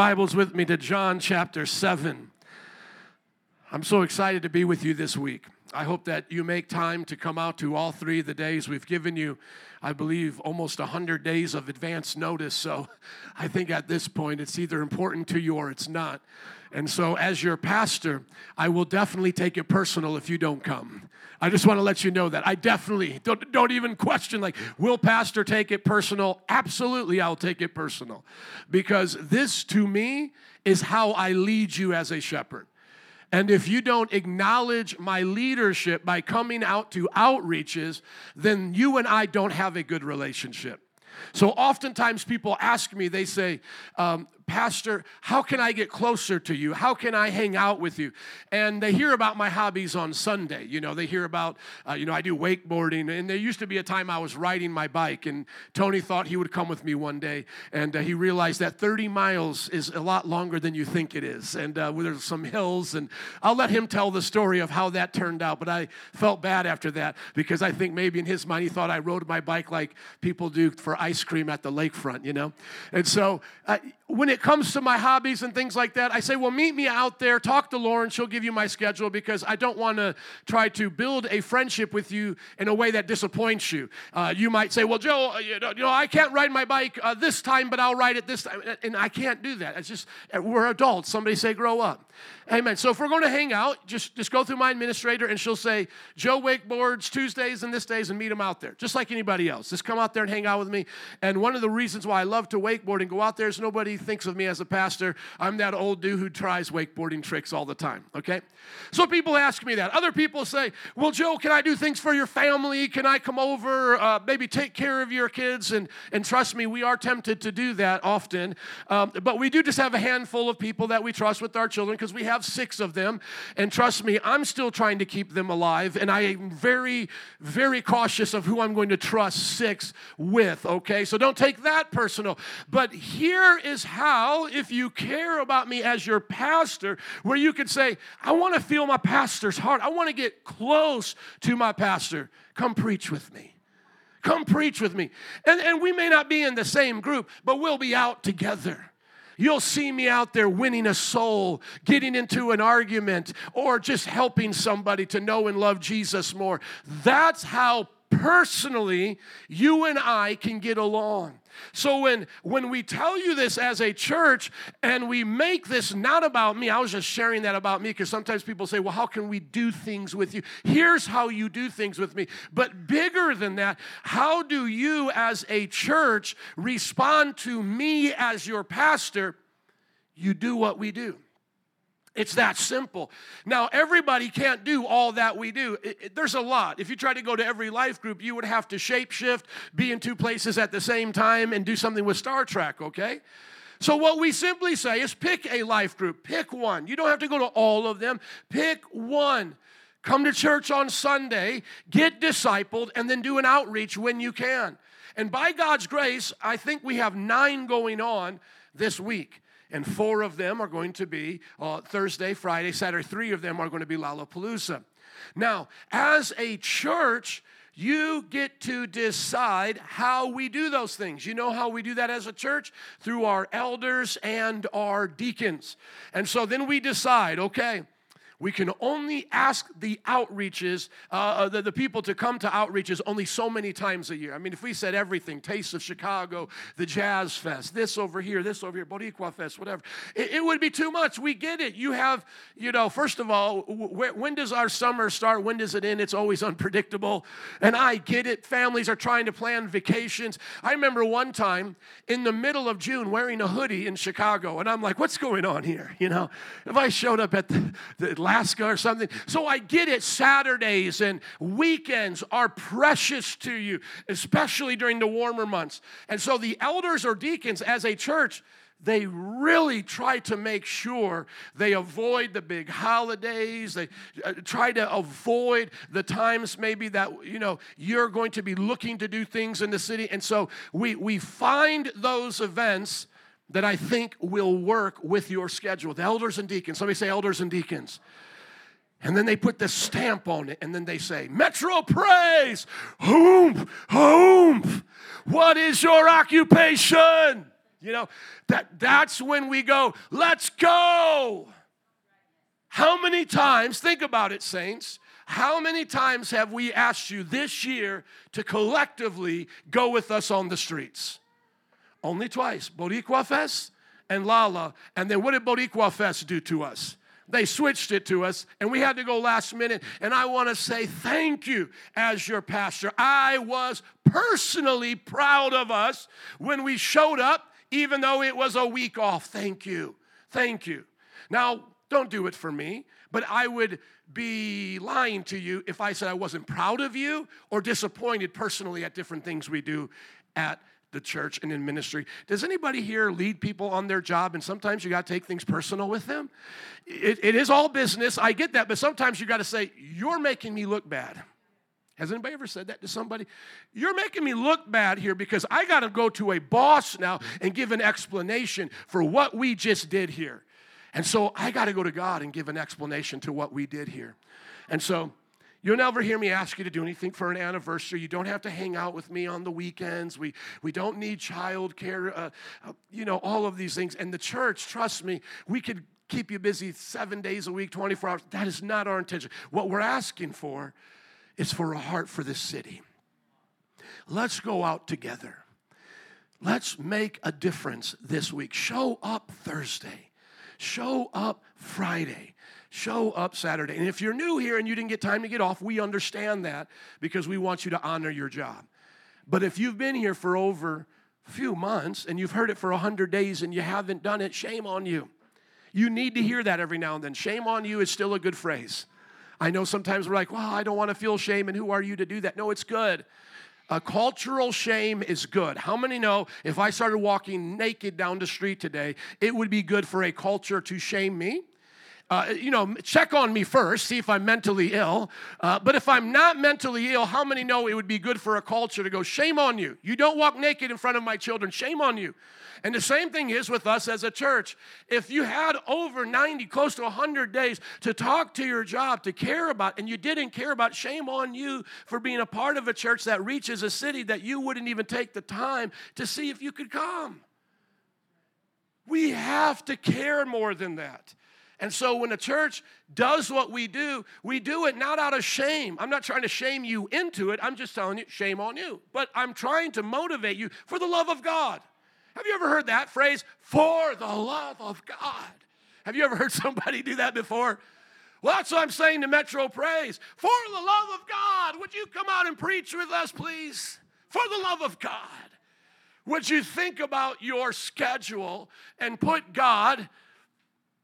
Bibles with me to John chapter 7. I'm so excited to be with you this week. I hope that you make time to come out to all three of the days. We've given you, I believe, almost 100 days of advance notice. So I think at this point it's either important to you or it's not. And so, as your pastor, I will definitely take it personal if you don't come. I just want to let you know that. I definitely don't, don't even question, like, will pastor take it personal? Absolutely, I'll take it personal. Because this, to me, is how I lead you as a shepherd. And if you don't acknowledge my leadership by coming out to outreaches, then you and I don't have a good relationship. So oftentimes people ask me, they say, um, Pastor, how can I get closer to you? How can I hang out with you? And they hear about my hobbies on Sunday. You know, they hear about, uh, you know, I do wakeboarding. And there used to be a time I was riding my bike, and Tony thought he would come with me one day. And uh, he realized that 30 miles is a lot longer than you think it is. And uh, there's some hills. And I'll let him tell the story of how that turned out. But I felt bad after that because I think maybe in his mind he thought I rode my bike like people do for ice cream at the lakefront, you know? And so, uh, when it comes to my hobbies and things like that, I say, well, meet me out there, talk to Lauren, she'll give you my schedule because I don't want to try to build a friendship with you in a way that disappoints you. Uh, you might say, well, Joe, uh, you know, I can't ride my bike uh, this time, but I'll ride it this time. And I can't do that. It's just, uh, we're adults. Somebody say, grow up. Amen. So if we're going to hang out, just, just go through my administrator and she'll say, Joe wakeboards Tuesdays and this days and meet him out there, just like anybody else. Just come out there and hang out with me. And one of the reasons why I love to wakeboard and go out there is nobody thinks of me as a pastor. I'm that old dude who tries wakeboarding tricks all the time, okay? So people ask me that. Other people say, well, Joe, can I do things for your family? Can I come over, uh, maybe take care of your kids? And, and trust me, we are tempted to do that often. Um, but we do just have a handful of people that we trust with our children because we have have six of them. And trust me, I'm still trying to keep them alive. And I am very, very cautious of who I'm going to trust six with, okay? So don't take that personal. But here is how, if you care about me as your pastor, where you could say, I want to feel my pastor's heart, I want to get close to my pastor, come preach with me. Come preach with me. And, and we may not be in the same group, but we'll be out together. You'll see me out there winning a soul, getting into an argument, or just helping somebody to know and love Jesus more. That's how personally you and I can get along. So when when we tell you this as a church and we make this not about me, I was just sharing that about me because sometimes people say, "Well, how can we do things with you?" Here's how you do things with me. But bigger than that, how do you as a church respond to me as your pastor? You do what we do. It's that simple. Now, everybody can't do all that we do. It, it, there's a lot. If you try to go to every life group, you would have to shapeshift, be in two places at the same time, and do something with Star Trek, okay? So, what we simply say is pick a life group, pick one. You don't have to go to all of them, pick one. Come to church on Sunday, get discipled, and then do an outreach when you can. And by God's grace, I think we have nine going on this week and four of them are going to be uh, Thursday, Friday, Saturday. Three of them are going to be Lollapalooza. Now, as a church, you get to decide how we do those things. You know how we do that as a church? Through our elders and our deacons. And so then we decide, okay, we can only ask the outreaches, uh, uh, the, the people to come to outreaches only so many times a year. I mean, if we said everything, Taste of Chicago, the Jazz Fest, this over here, this over here, Boricua Fest, whatever, it, it would be too much. We get it. You have, you know, first of all, wh- when does our summer start? When does it end? It's always unpredictable. And I get it. Families are trying to plan vacations. I remember one time in the middle of June wearing a hoodie in Chicago, and I'm like, what's going on here? You know, if I showed up at the, the Alaska or something. So I get it. Saturdays and weekends are precious to you, especially during the warmer months. And so the elders or deacons as a church, they really try to make sure they avoid the big holidays they uh, try to avoid the times maybe that you know you're going to be looking to do things in the city and so we we find those events that i think will work with your schedule the elders and deacons somebody say elders and deacons and then they put the stamp on it, and then they say, Metro Praise, whom, whom, what is your occupation? You know, that that's when we go, let's go. How many times, think about it, saints, how many times have we asked you this year to collectively go with us on the streets? Only twice. Boricua Fest and Lolla. And then what did Boricua Fest do to us? They switched it to us, and we had to go last minute. And I want to say thank you as your pastor. I was personally proud of us when we showed up, even though it was a week off. Thank you. Thank you. Now, don't do it for me, but I would be lying to you if I said I wasn't proud of you or disappointed personally at different things we do at the church and in ministry. Does anybody here lead people on their job and sometimes you got to take things personal with them? It, it is all business. I get that, but sometimes you got to say, You're making me look bad. Has anybody ever said that to somebody? You're making me look bad here because I got to go to a boss now and give an explanation for what we just did here. And so I got to go to God and give an explanation to what we did here. And so You'll never hear me ask you to do anything for an anniversary. You don't have to hang out with me on the weekends. We, we don't need child care, uh, uh, you know, all of these things. And the church, trust me, we could keep you busy seven days a week, 24 hours. That is not our intention. What we're asking for is for a heart for this city. Let's go out together. Let's make a difference this week. Show up Thursday. Show up Friday show up Saturday. And if you're new here and you didn't get time to get off, we understand that because we want you to honor your job. But if you've been here for over a few months and you've heard it for 100 days and you haven't done it, shame on you. You need to hear that every now and then. Shame on you is still a good phrase. I know sometimes we're like, well, I don't want to feel shame, and who are you to do that? No, it's good. A cultural shame is good. How many know if I started walking naked down the street today, it would be good for a culture to shame me? Uh, you know, check on me first, see if I'm mentally ill. Uh, but if I'm not mentally ill, how many know it would be good for a culture to go, shame on you? You don't walk naked in front of my children, shame on you. And the same thing is with us as a church. If you had over 90, close to 100 days to talk to your job, to care about, and you didn't care about, shame on you for being a part of a church that reaches a city that you wouldn't even take the time to see if you could come. We have to care more than that. And so when a church does what we do, we do it not out of shame. I'm not trying to shame you into it. I'm just telling you, shame on you. But I'm trying to motivate you for the love of God. Have you ever heard that phrase? For the love of God. Have you ever heard somebody do that before? Well, that's what I'm saying to Metro Praise. For the love of God, would you come out and preach with us, please? For the love of God. Would you think about your schedule and put God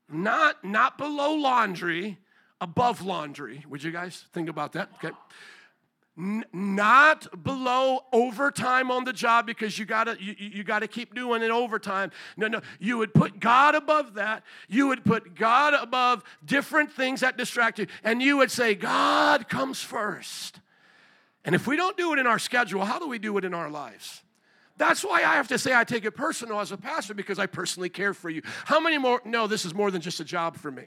not, not below laundry, above laundry. Would you guys think about that? Okay. N- not below overtime on the job because you gotta you, you gotta keep doing it overtime. No, no, you would put God above that. You would put God above different things that distract you, and you would say, God comes first. And if we don't do it in our schedule, how do we do it in our lives? That's why I have to say I take it personal as a pastor because I personally care for you. How many more No, this is more than just a job for me?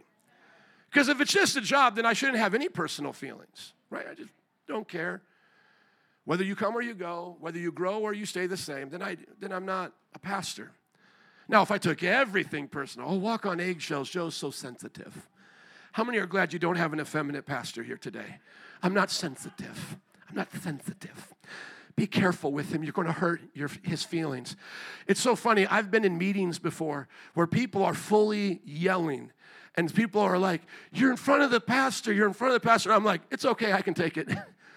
Because if it's just a job, then I shouldn't have any personal feelings, right? I just don't care. Whether you come or you go, whether you grow or you stay the same, then, I, then I'm not a pastor. Now, if I took everything personal, oh, walk on eggshells, Joe's so sensitive. How many are glad you don't have an effeminate pastor here today? I'm not sensitive. I'm not sensitive. Be careful with him. You're going to hurt your, his feelings. It's so funny. I've been in meetings before where people are fully yelling, and people are like, You're in front of the pastor. You're in front of the pastor. I'm like, It's okay. I can take it.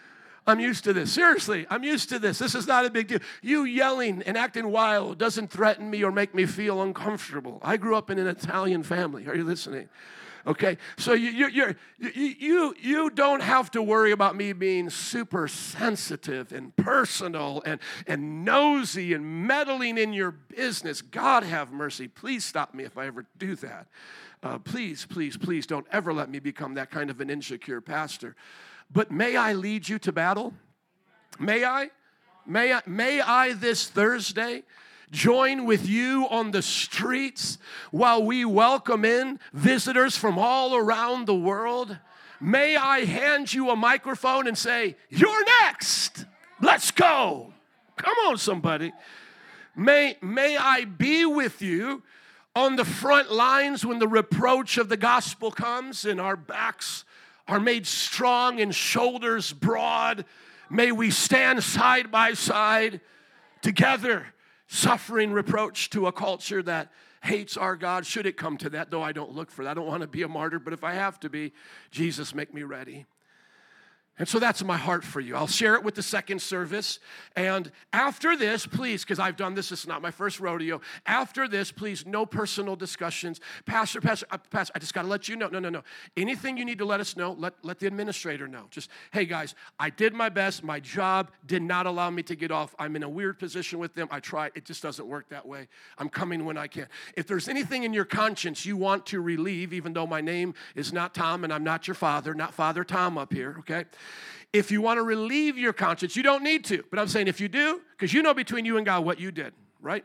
I'm used to this. Seriously, I'm used to this. This is not a big deal. You yelling and acting wild doesn't threaten me or make me feel uncomfortable. I grew up in an Italian family. Are you listening? Okay, so you, you, you, you don't have to worry about me being super sensitive and personal and, and nosy and meddling in your business. God have mercy. Please stop me if I ever do that. Uh, please, please, please don't ever let me become that kind of an insecure pastor. But may I lead you to battle? May I? May I, may I this Thursday join with you on the streets while we welcome in visitors from all around the world? May I hand you a microphone and say, You're next. Let's go. Come on, somebody. May, may I be with you on the front lines when the reproach of the gospel comes and our backs are made strong and shoulders broad. May we stand side by side together, suffering reproach to a culture that hates our God. Should it come to that, though I don't look for that. I don't want to be a martyr, but if I have to be, Jesus, make me ready. And so that's my heart for you. I'll share it with the second service. And after this, please, because I've done this, is not my first rodeo. After this, please, no personal discussions. Pastor, Pastor, uh, Pastor, I just got to let you know. No, no, no. Anything you need to let us know, let, let the administrator know. Just, hey guys, I did my best. My job did not allow me to get off. I'm in a weird position with them. I tried. It just doesn't work that way. I'm coming when I can. If there's anything in your conscience you want to relieve, even though my name is not Tom and I'm not your father, not Father Tom up here, okay? If you want to relieve your conscience, you don't need to. But I'm saying if you do, because you know between you and God what you did, right?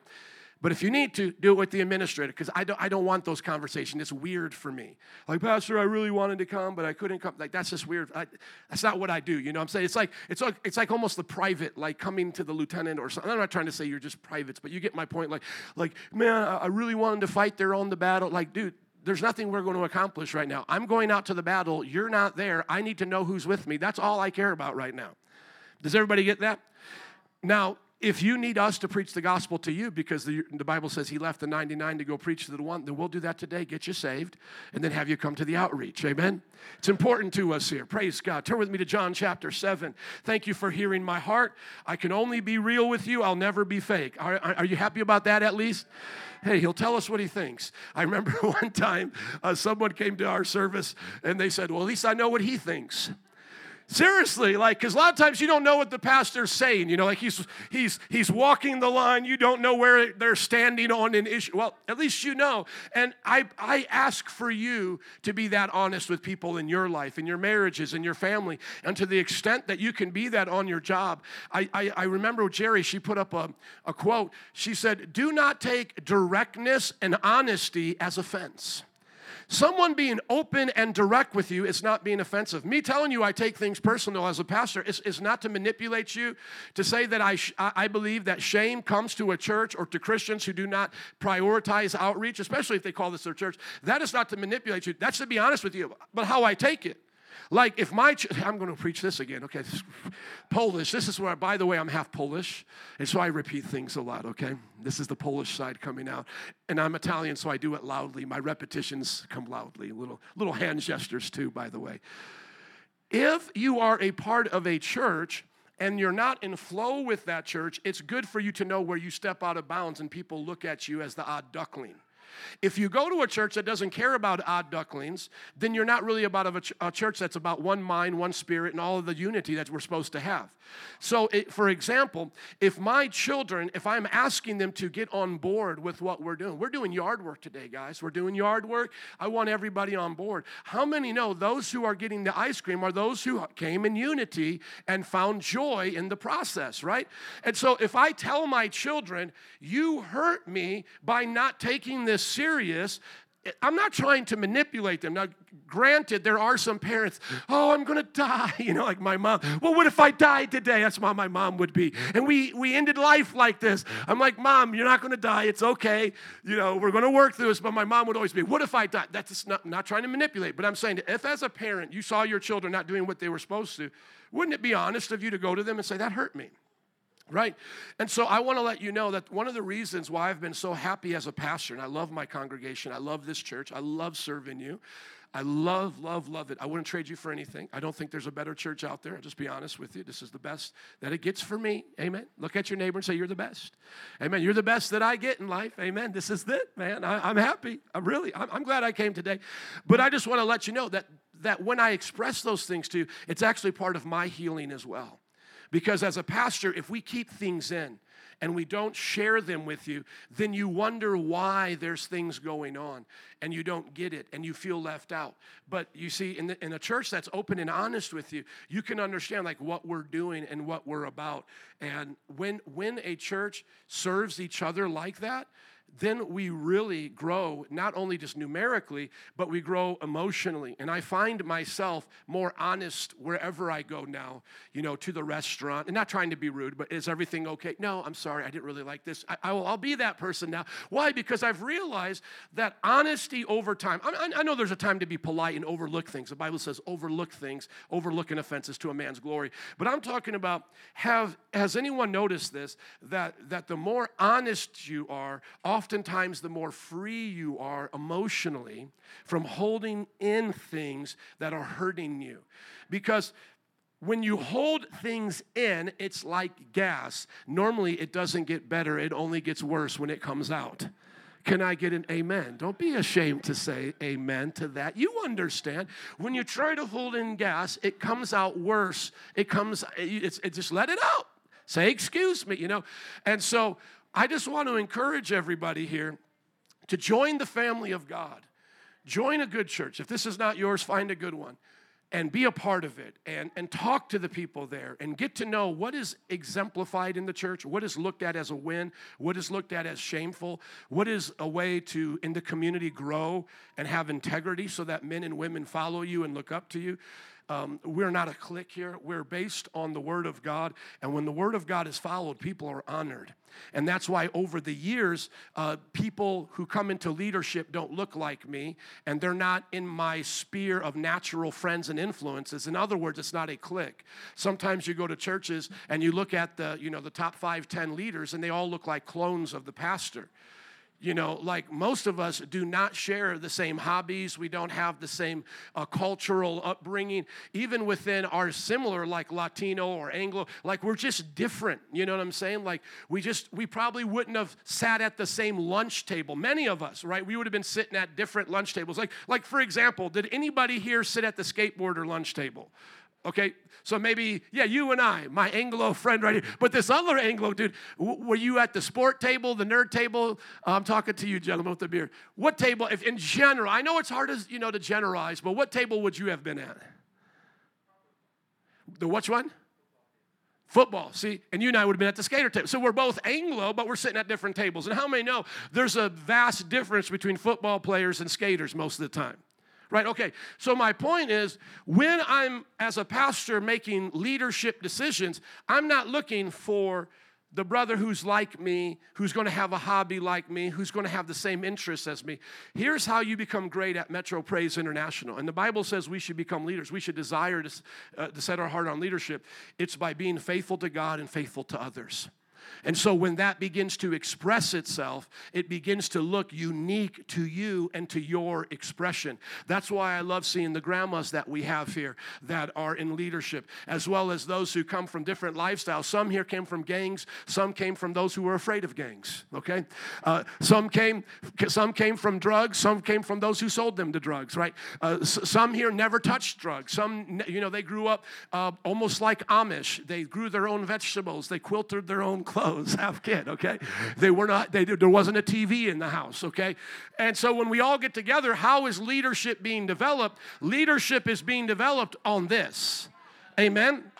But if you need to, do it with the administrator because I don't, I don't want those conversations. It's weird for me. Like, Pastor, I really wanted to come, but I couldn't come. Like, that's just weird. I, that's not what I do. You know what I'm saying? It's like, it's like, it's like almost the private, like coming to the lieutenant or something. I'm not trying to say you're just privates, but you get my point. Like, like man, I really wanted to fight there on the battle. Like, dude, there's nothing we're going to accomplish right now. I'm going out to the battle. You're not there. I need to know who's with me. That's all I care about right now. Does everybody get that? Now, if you need us to preach the gospel to you because the, the, Bible says he left the 99 to go preach to the one, then we'll do that today, get you saved, and then have you come to the outreach. Amen? It's important to us here. Praise God. Turn with me to John chapter 7. Thank you for hearing my heart. I can only be real with you, I'll never be fake. Are, are, you happy about that at least? Hey, he'll tell us what he thinks. I remember one time uh, someone came to our service and they said, Well, at least I know what he thinks. Seriously, like, because a lot of times you don't know what the pastor's saying. You know, like he's he's he's walking the line. You don't know where they're standing on an issue. Well, at least you know. And I I ask for you to be that honest with people in your life, in your marriages, in your family, and to the extent that you can be that on your job. I I, I remember Jerry. She put up a, a quote. She said, "Do not take directness and honesty as offense." Someone being open and direct with you is not being offensive. Me telling you I take things personal as a pastor is, is not to manipulate you, to say that I, sh- I believe that shame comes to a church or to Christians who do not prioritize outreach, especially if they call this their church. That is not to manipulate you. That's to be honest with you, but how I take it. Like if my, ch- I'm going to preach this again, okay? Polish, this is where, by the way, I'm half Polish, and so I repeat things a lot, okay? This is the Polish side coming out. And I'm Italian, so I do it loudly. My repetitions come loudly, little, little hand gestures too, by the way. If you are a part of a church, and you're not in flow with that church, it's good for you to know where you step out of bounds and people look at you as the odd duckling. If you go to a church that doesn't care about odd ducklings, then you're not really about a, ch- a church that's about one mind, one spirit, and all of the unity that we're supposed to have. So, it, for example, if my children, if I'm asking them to get on board with what we're doing, we're doing yard work today, guys. We're doing yard work. I want everybody on board. How many know those who are getting the ice cream are those who came in unity and found joy in the process, right? And so, if I tell my children, you hurt me by not taking this serious, I'm not trying to manipulate them. Now, granted, there are some parents, oh, I'm gonna die, you know, like my mom. Well, what if I died today? That's how my mom would be. And we we ended life like this. I'm like, Mom, you're not gonna die. It's okay. You know, we're gonna work through this. But my mom would always be, what if I die? That's not, not trying to manipulate, but I'm saying if as a parent you saw your children not doing what they were supposed to, wouldn't it be honest of you to go to them and say, that hurt me? Right? And so I want to let you know that one of the reasons why I've been so happy as a pastor, and I love my congregation, I love this church, I love serving you. I love, love, love it. I wouldn't trade you for anything. I don't think there's a better church out there. I'll just be honest with you. This is the best that it gets for me. Amen. Look at your neighbor and say, You're the best. Amen. You're the best that I get in life. Amen. This is it, man. I, am happy. I'm really, I'm, I'm glad I came today. But I just want to let you know that, that when I express those things to you, it's actually part of my healing as well. Because as a pastor, if we keep things in and we don't share them with you, then you wonder why there's things going on and you don't get it and you feel left out. But you see, in, the, in a church that's open and honest with you, you can understand like what we're doing and what we're about. And when, when a church serves each other like that, then we really grow not only just numerically, but we grow emotionally. And I find myself more honest wherever I go now, you know, to the restaurant. And not trying to be rude, but is everything okay? No, I'm sorry, I didn't really like this. I, I will, I'll be that person now. Why? Because I've realized that honesty over time, I, I know there's a time to be polite and overlook things. The Bible says overlook things, overlooking offenses to a man's glory. But I'm talking about have, has anyone noticed this? That, that the more honest you are, oftentimes the more free you are emotionally from holding in things that are hurting you. Because when you hold things in, it's like gas. Normally, it doesn't get better, it only gets worse when it comes out. Can I get an amen? Don't be ashamed to say amen to that. You understand. When you try to hold in gas, it comes out worse. It comes, it's, it just let it out. Say, excuse me, you know. And so I just want to encourage everybody here to join the family of God. Join a good church. If this is not yours, find a good one and be a part of it and, and talk to the people there and get to know what is exemplified in the church, what is looked at as a win, what is looked at as shameful, what is a way to, in the community, grow and have integrity so that men and women follow you and look up to you. Um, we're not a clique here. We're based on the Word of God. And when the Word of God is followed, people are honored. And that's why over the years, uh, people who come into leadership don't look like me, and they're not in my sphere of natural friends and influences. In other words, it's not a clique. Sometimes you go to churches and you look at the, you know, the top five, ten leaders, and they all look like clones of the pastor. You know, like most of us do not share the same hobbies. We don't have the same uh, cultural upbringing. Even within our similar, like Latino or Anglo, like we're just different. You know what I'm saying? Like we just, we probably wouldn't have sat at the same lunch table. Many of us, right? We would have been sitting at different lunch tables. Like, like for example, did anybody here sit at the skateboarder lunch table? Okay, so maybe, yeah, you and I, my Anglo friend right here. But this other Anglo dude, w- were you at the sport table, the nerd table? I'm talking to you, gentlemen, with the beard. What table, if in general, I know it's hard as you know to generalize, but what table would you have been at? The which one? Football, see? And you and I would have been at the skater table. So we're both Anglo, but we're sitting at different tables. And how many know there's a vast difference between football players and skaters most of the time? Right, okay. So, my point is when I'm, as a pastor, making leadership decisions, I'm not looking for the brother who's like me, who's going to have a hobby like me, who's going to have the same interests as me. Here's how you become great at Metro Praise International. And the Bible says we should become leaders. We should desire to, uh, to set our heart on leadership. It's by being faithful to God and faithful to others. And so when that begins to express itself, it begins to look unique to you and to your expression. That's why I love seeing the grandmas that we have here that are in leadership, as well as those who come from different lifestyles. Some here came from gangs, some came from those who were afraid of gangs, okay? Uh, some, came, some came from drugs, some came from those who sold them to drugs, right? Uh, some here never touched drugs. Some, you know, they grew up uh, almost like Amish. They grew their own vegetables, they quilted their own clothes clothes, have kid, okay? They were not, they, there wasn't a TV in the house, okay? And so when we all get together, how is leadership being developed? Leadership is being developed on this. Amen?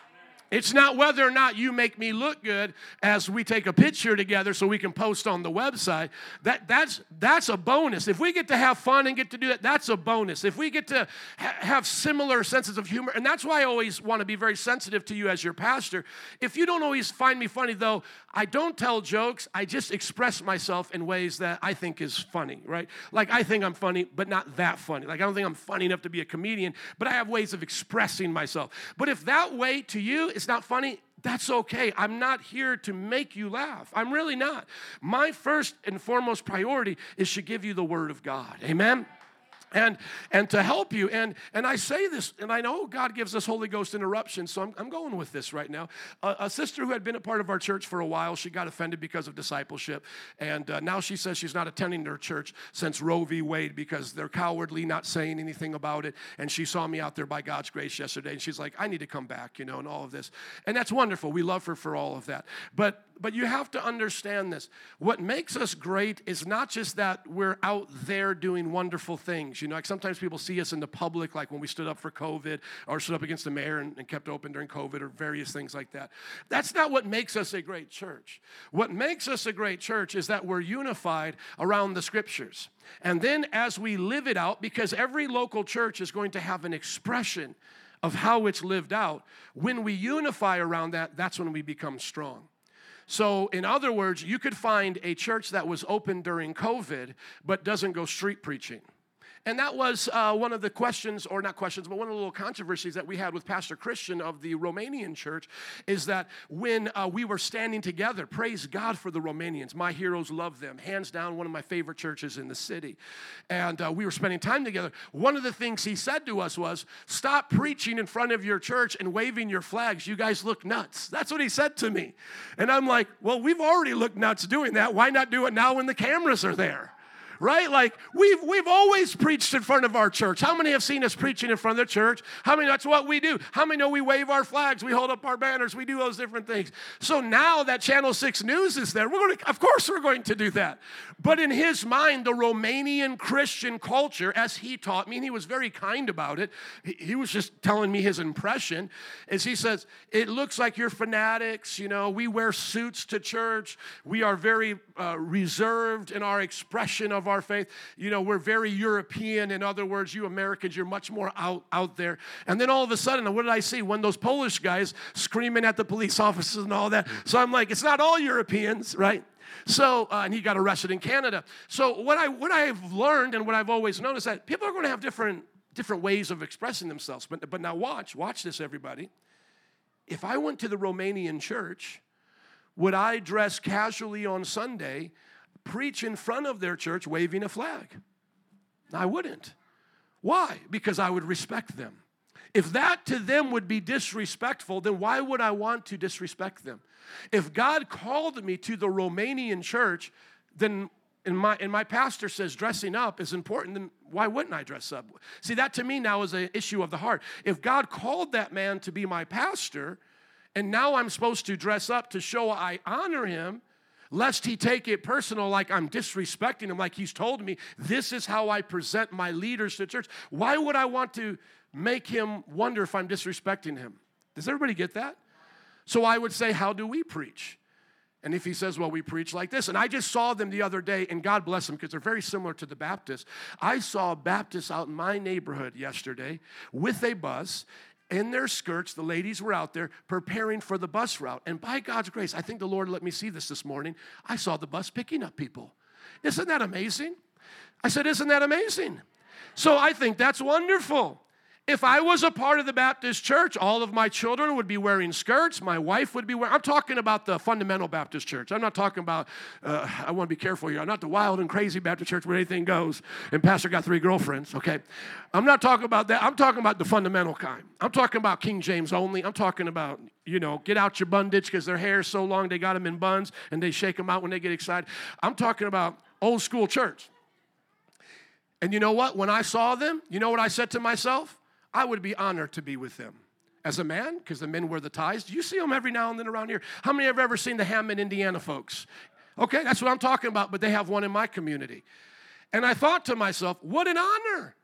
It's not whether or not you make me look good as we take a picture together so we can post on the website. That, that's, that's a bonus. If we get to have fun and get to do that, that's a bonus. If we get to ha- have similar senses of humor, and that's why I always want to be very sensitive to you as your pastor. If you don't always find me funny, though, I don't tell jokes. I just express myself in ways that I think is funny, right? Like I think I'm funny, but not that funny. Like I don't think I'm funny enough to be a comedian, but I have ways of expressing myself. But if that way to you it's not funny, that's okay. I'm not here to make you laugh. I'm really not. My first and foremost priority is to give you the Word of God. Amen? And and to help you. And and i say this and i know god gives us holy ghost interruptions so i'm, I'm going with this right now. A, a, sister who had been a part of our church for a while she got offended because of discipleship and uh, now she says she's not attending her church since roe v. Wade because they're cowardly not saying anything about it and she saw me out there by god's grace yesterday and she's like i need to come back you know and all of this. And that's wonderful. We love her for all of that. But but you have to understand this. What makes us great is not just that we're out there doing wonderful things. You know, like sometimes people see us in the public, like when we stood up for COVID or stood up against the mayor and, and kept open during COVID or various things like that. That's not what makes us a great church. What makes us a great church is that we're unified around the scriptures. And then as we live it out, because every local church is going to have an expression of how it's lived out, when we unify around that, that's when we become strong. So, in other words, you could find a church that was open during COVID but doesn't go street preaching. And that was uh, one of the questions, or not questions, but one of the little controversies that we had with Pastor Christian of the Romanian church is that when uh, we were standing together, praise God for the Romanians. My heroes love them. Hands down, one of my favorite churches in the city. And uh, we were spending time together. One of the things he said to us was, Stop preaching in front of your church and waving your flags. You guys look nuts. That's what he said to me. And I'm like, Well, we've already looked nuts doing that. Why not do it now when the cameras are there? Right? Like we've we've always preached in front of our church. How many have seen us preaching in front of the church? How many that's what we do? How many know we wave our flags, we hold up our banners, we do those different things. So now that Channel 6 News is there, we're going to of course we're going to do that. But in his mind, the Romanian Christian culture, as he taught me, and he was very kind about it, he, was just telling me his impression, is he says, it looks like you're fanatics, you know, we wear suits to church, we are very uh, reserved in our expression of our faith. You know, we're very European. In other words, you Americans, you're much more out, out there. And then all of a sudden, what did I see? When those Polish guys screaming at the police officers and all that. So I'm like, it's not all Europeans, right? So, uh, and he got arrested in Canada. So, what I what I've learned and what I've always known is that people are going to have different different ways of expressing themselves. But but now watch, watch this, everybody. If I went to the Romanian church, would I dress casually on Sunday preach in front of their church waving a flag. I wouldn't. Why? Because I would respect them. If that to them would be disrespectful, then why would I want to disrespect them? If God called me to the Romanian church, then and my, and my pastor says dressing up is important, then why wouldn't I dress up? See, that to me now is an issue of the heart. If God called that man to be my pastor, and now I'm supposed to dress up to show I honor him, lest he take it personal like I'm disrespecting him, like he's told me, this is how I present my leaders to church. Why would I want to make him wonder if I'm disrespecting him? Does everybody get that? So I would say, How do we preach? And if he says, Well, we preach like this, and I just saw them the other day, and God bless them because they're very similar to the Baptists. I saw Baptists out in my neighborhood yesterday with a bus, in their skirts, the ladies were out there preparing for the bus route. And by God's grace, I think the Lord let me see this this morning. I saw the bus picking up people. Isn't that amazing? I said, Isn't that amazing? So I think that's wonderful. If I was a part of the Baptist church, all of my children would be wearing skirts. My wife would be wearing. I'm talking about the fundamental Baptist church. I'm not talking about. Uh, I want to be careful here. I'm not the wild and crazy Baptist church where anything goes. And pastor got three girlfriends. Okay, I'm not talking about that. I'm talking about the fundamental kind. I'm talking about King James only. I'm talking about you know get out your bundage because their hair is so long they got them in buns and they shake them out when they get excited. I'm talking about old school church. And you know what? When I saw them, you know what I said to myself? I would be honored to be with them. As a man, because the men wear the ties, do you see them every now and then around here? How many have ever seen the Hammond, Indiana folks? Okay, that's what I'm talking about, but they have one in my community. And I thought to myself, what an honor.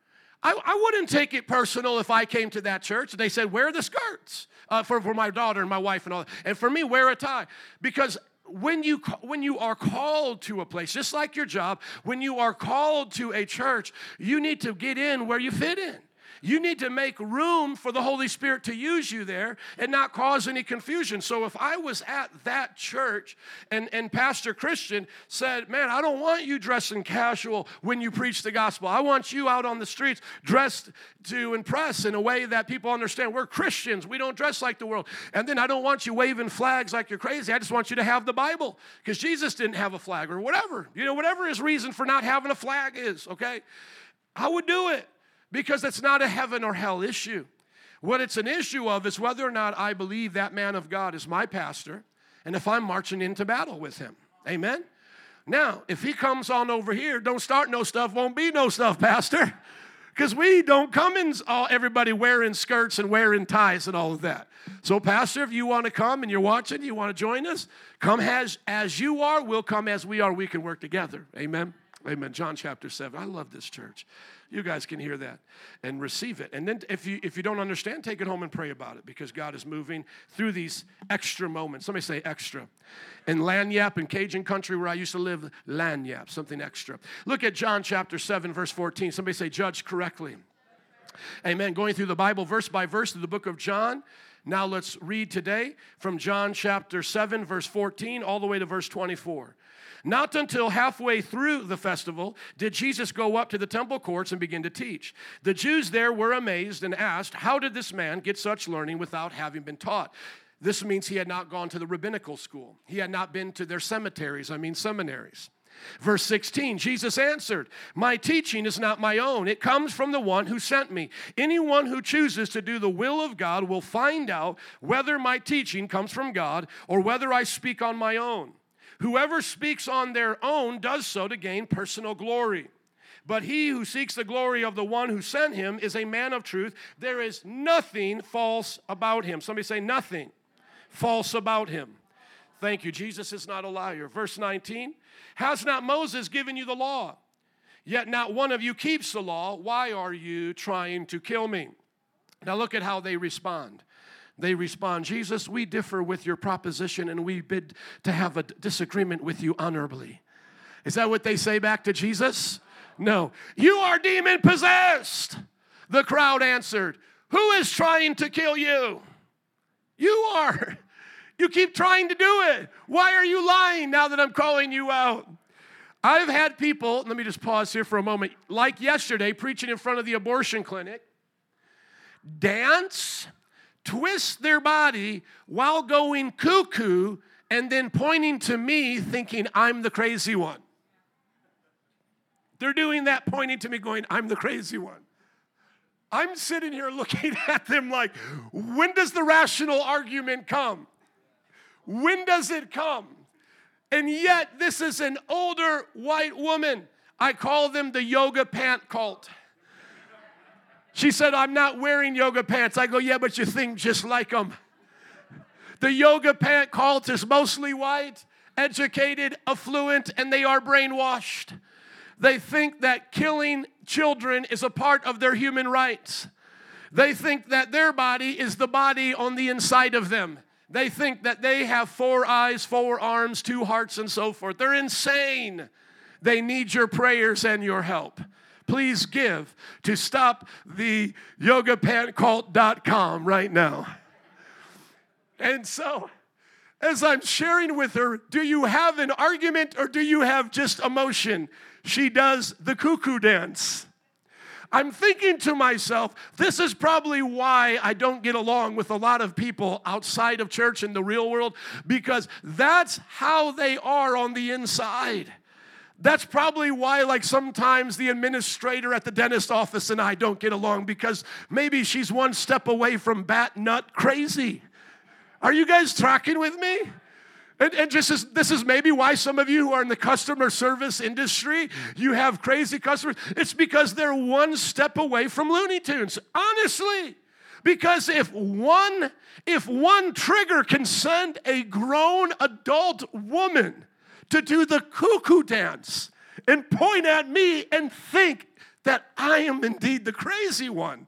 I, I wouldn't take it personal if I came to that church. They said, wear the skirts uh, for, for my daughter and my wife and all that. And for me, wear a tie. Because when you when you are called to a place just like your job when you are called to a church you need to get in where you fit in you need to make room for the Holy Spirit to use you there and not cause any confusion. So if I was at that church and, and Pastor Christian said, Man, I don't want you dressing casual when you preach the gospel. I want you out on the streets dressed to impress in a way that people understand we're Christians. We don't dress like the world. And then I don't want you waving flags like you're crazy. I just want you to have the Bible because Jesus didn't have a flag or whatever. You know, whatever his reason for not having a flag is, okay? I would do it because it's not a heaven or hell issue. What it's an issue of is whether or not I believe that man of God is my pastor and if I'm marching into battle with him. Amen? Now, if he comes on over here, don't start no stuff, won't be no stuff, Pastor. Because we don't come in all, everybody wearing skirts and wearing ties and all of that. So, Pastor, if you want to come and you're watching, you want to join us, come as, as you are, we'll come as we are. We can work together. Amen. Amen. John chapter 7. I love this church. You guys can hear that and receive it. And then if you if you don't understand, take it home and pray about it because God is moving through these extra moments. Somebody say extra. In Lagniappe in Cajun country where I used to live, Lagniappe, something extra. Look at John chapter 7, verse 14. Somebody say, judge correctly. Amen. Going through the Bible verse by verse through the book of John. Now let's read today from John chapter 7, verse 14, all the way to verse 24. Not until halfway through the festival did Jesus go up to the temple courts and begin to teach. The Jews there were amazed and asked, How did this man get such learning without having been taught? This means he had not gone to the rabbinical school, he had not been to their cemeteries, I mean, seminaries. Verse 16, Jesus answered, My teaching is not my own. It comes from the one who sent me. Anyone who chooses to do the will of God will find out whether my teaching comes from God or whether I speak on my own. Whoever speaks on their own does so to gain personal glory. But he who seeks the glory of the one who sent him is a man of truth. There is nothing false about him. Somebody say, nothing false about him. Thank you. Jesus is not a liar. Verse 19 Has not Moses given you the law? Yet not one of you keeps the law. Why are you trying to kill me? Now look at how they respond. They respond, Jesus, we differ with your proposition and we bid to have a disagreement with you honorably. Is that what they say back to Jesus? No. You are demon possessed. The crowd answered, Who is trying to kill you? You are. You keep trying to do it. Why are you lying now that I'm calling you out? I've had people, let me just pause here for a moment, like yesterday, preaching in front of the abortion clinic, dance twist their body while going cuckoo and then pointing to me thinking I'm the crazy one. They're doing that, pointing to me, going, I'm the crazy one. I'm sitting here looking at them like, when does the rational argument come? When does it come? And yet, this is an older white woman. I call them the yoga pant cult. She said, I'm not wearing yoga pants. I go, Yeah, but you think just like them. The yoga pant cult is mostly white, educated, affluent, and they are brainwashed. They think that killing children is a part of their human rights. They think that their body is the body on the inside of them. They think that they have four eyes, four arms, two hearts, and so forth. They're insane. They need your prayers and your help please give to stop the yogapantcult.com right now. And so, as I'm sharing with her, do you have an argument or do you have just emotion? She does the cuckoo dance. I'm thinking to myself, this is probably why I don't get along with a lot of people outside of church in the real world, because that's how they are on the inside. That's probably why, like, sometimes the administrator at the dentist office and I don't get along because maybe she's one step away from bat nut crazy. Are you guys tracking with me? And, and just as, this is maybe why some of you who are in the customer service industry, you have crazy customers. It's because they're one step away from Looney Tunes. Honestly. Because if one, if one trigger can send a grown adult woman to do the cuckoo dance and point at me and think that I am indeed the crazy one.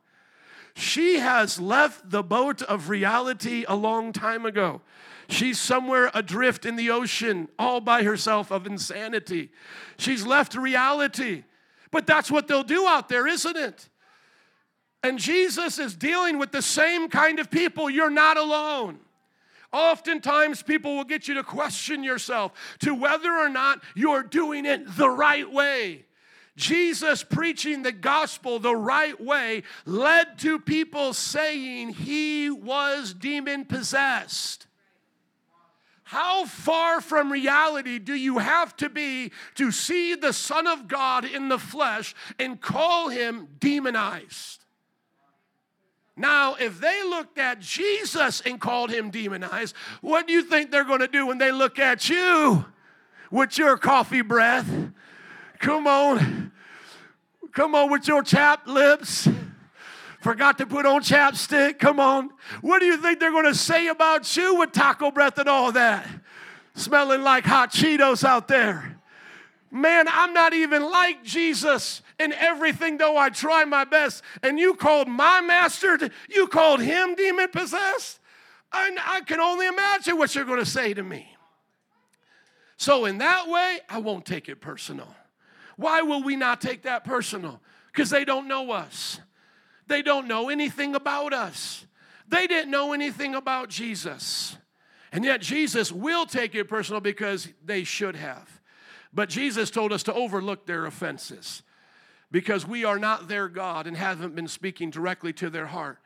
She has left the boat of reality a long time ago. She's somewhere adrift in the ocean, all by herself of insanity. She's left reality. But that's what they'll do out there, isn't it? And Jesus is dealing with the same kind of people. You're not alone. Oftentimes, people will get you to question yourself to whether or not you're doing it the right way. Jesus preaching the gospel the right way led to people saying he was demon possessed. How far from reality do you have to be to see the Son of God in the flesh and call him demonized? Now, if they looked at Jesus and called him demonized, what do you think they're going to do when they look at you with your coffee breath? Come on. Come on with your chapped lips. Forgot to put on chapstick. Come on. What do you think they're going to say about you with taco breath and all that? Smelling like hot Cheetos out there. Man, I'm not even like Jesus in everything, though I try my best. And you called my master, you called him demon possessed? I, I can only imagine what you're going to say to me. So, in that way, I won't take it personal. Why will we not take that personal? Because they don't know us. They don't know anything about us. They didn't know anything about Jesus. And yet, Jesus will take it personal because they should have. But Jesus told us to overlook their offenses because we are not their God and haven't been speaking directly to their heart.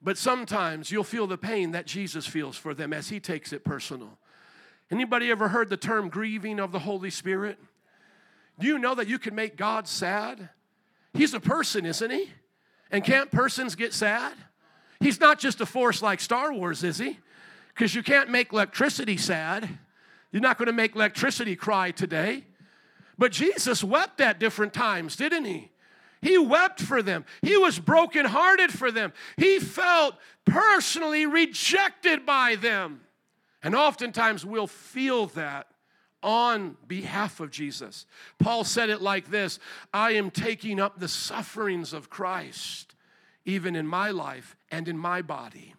But sometimes you'll feel the pain that Jesus feels for them as he takes it personal. Anybody ever heard the term grieving of the Holy Spirit? Do you know that you can make God sad? He's a person, isn't he? And can't persons get sad? He's not just a force like Star Wars, is he? Because you can't make electricity sad. You're not going to make electricity cry today. But Jesus wept at different times, didn't he? He wept for them. He was brokenhearted for them. He felt personally rejected by them. And oftentimes we'll feel that on behalf of Jesus. Paul said it like this I am taking up the sufferings of Christ, even in my life and in my body.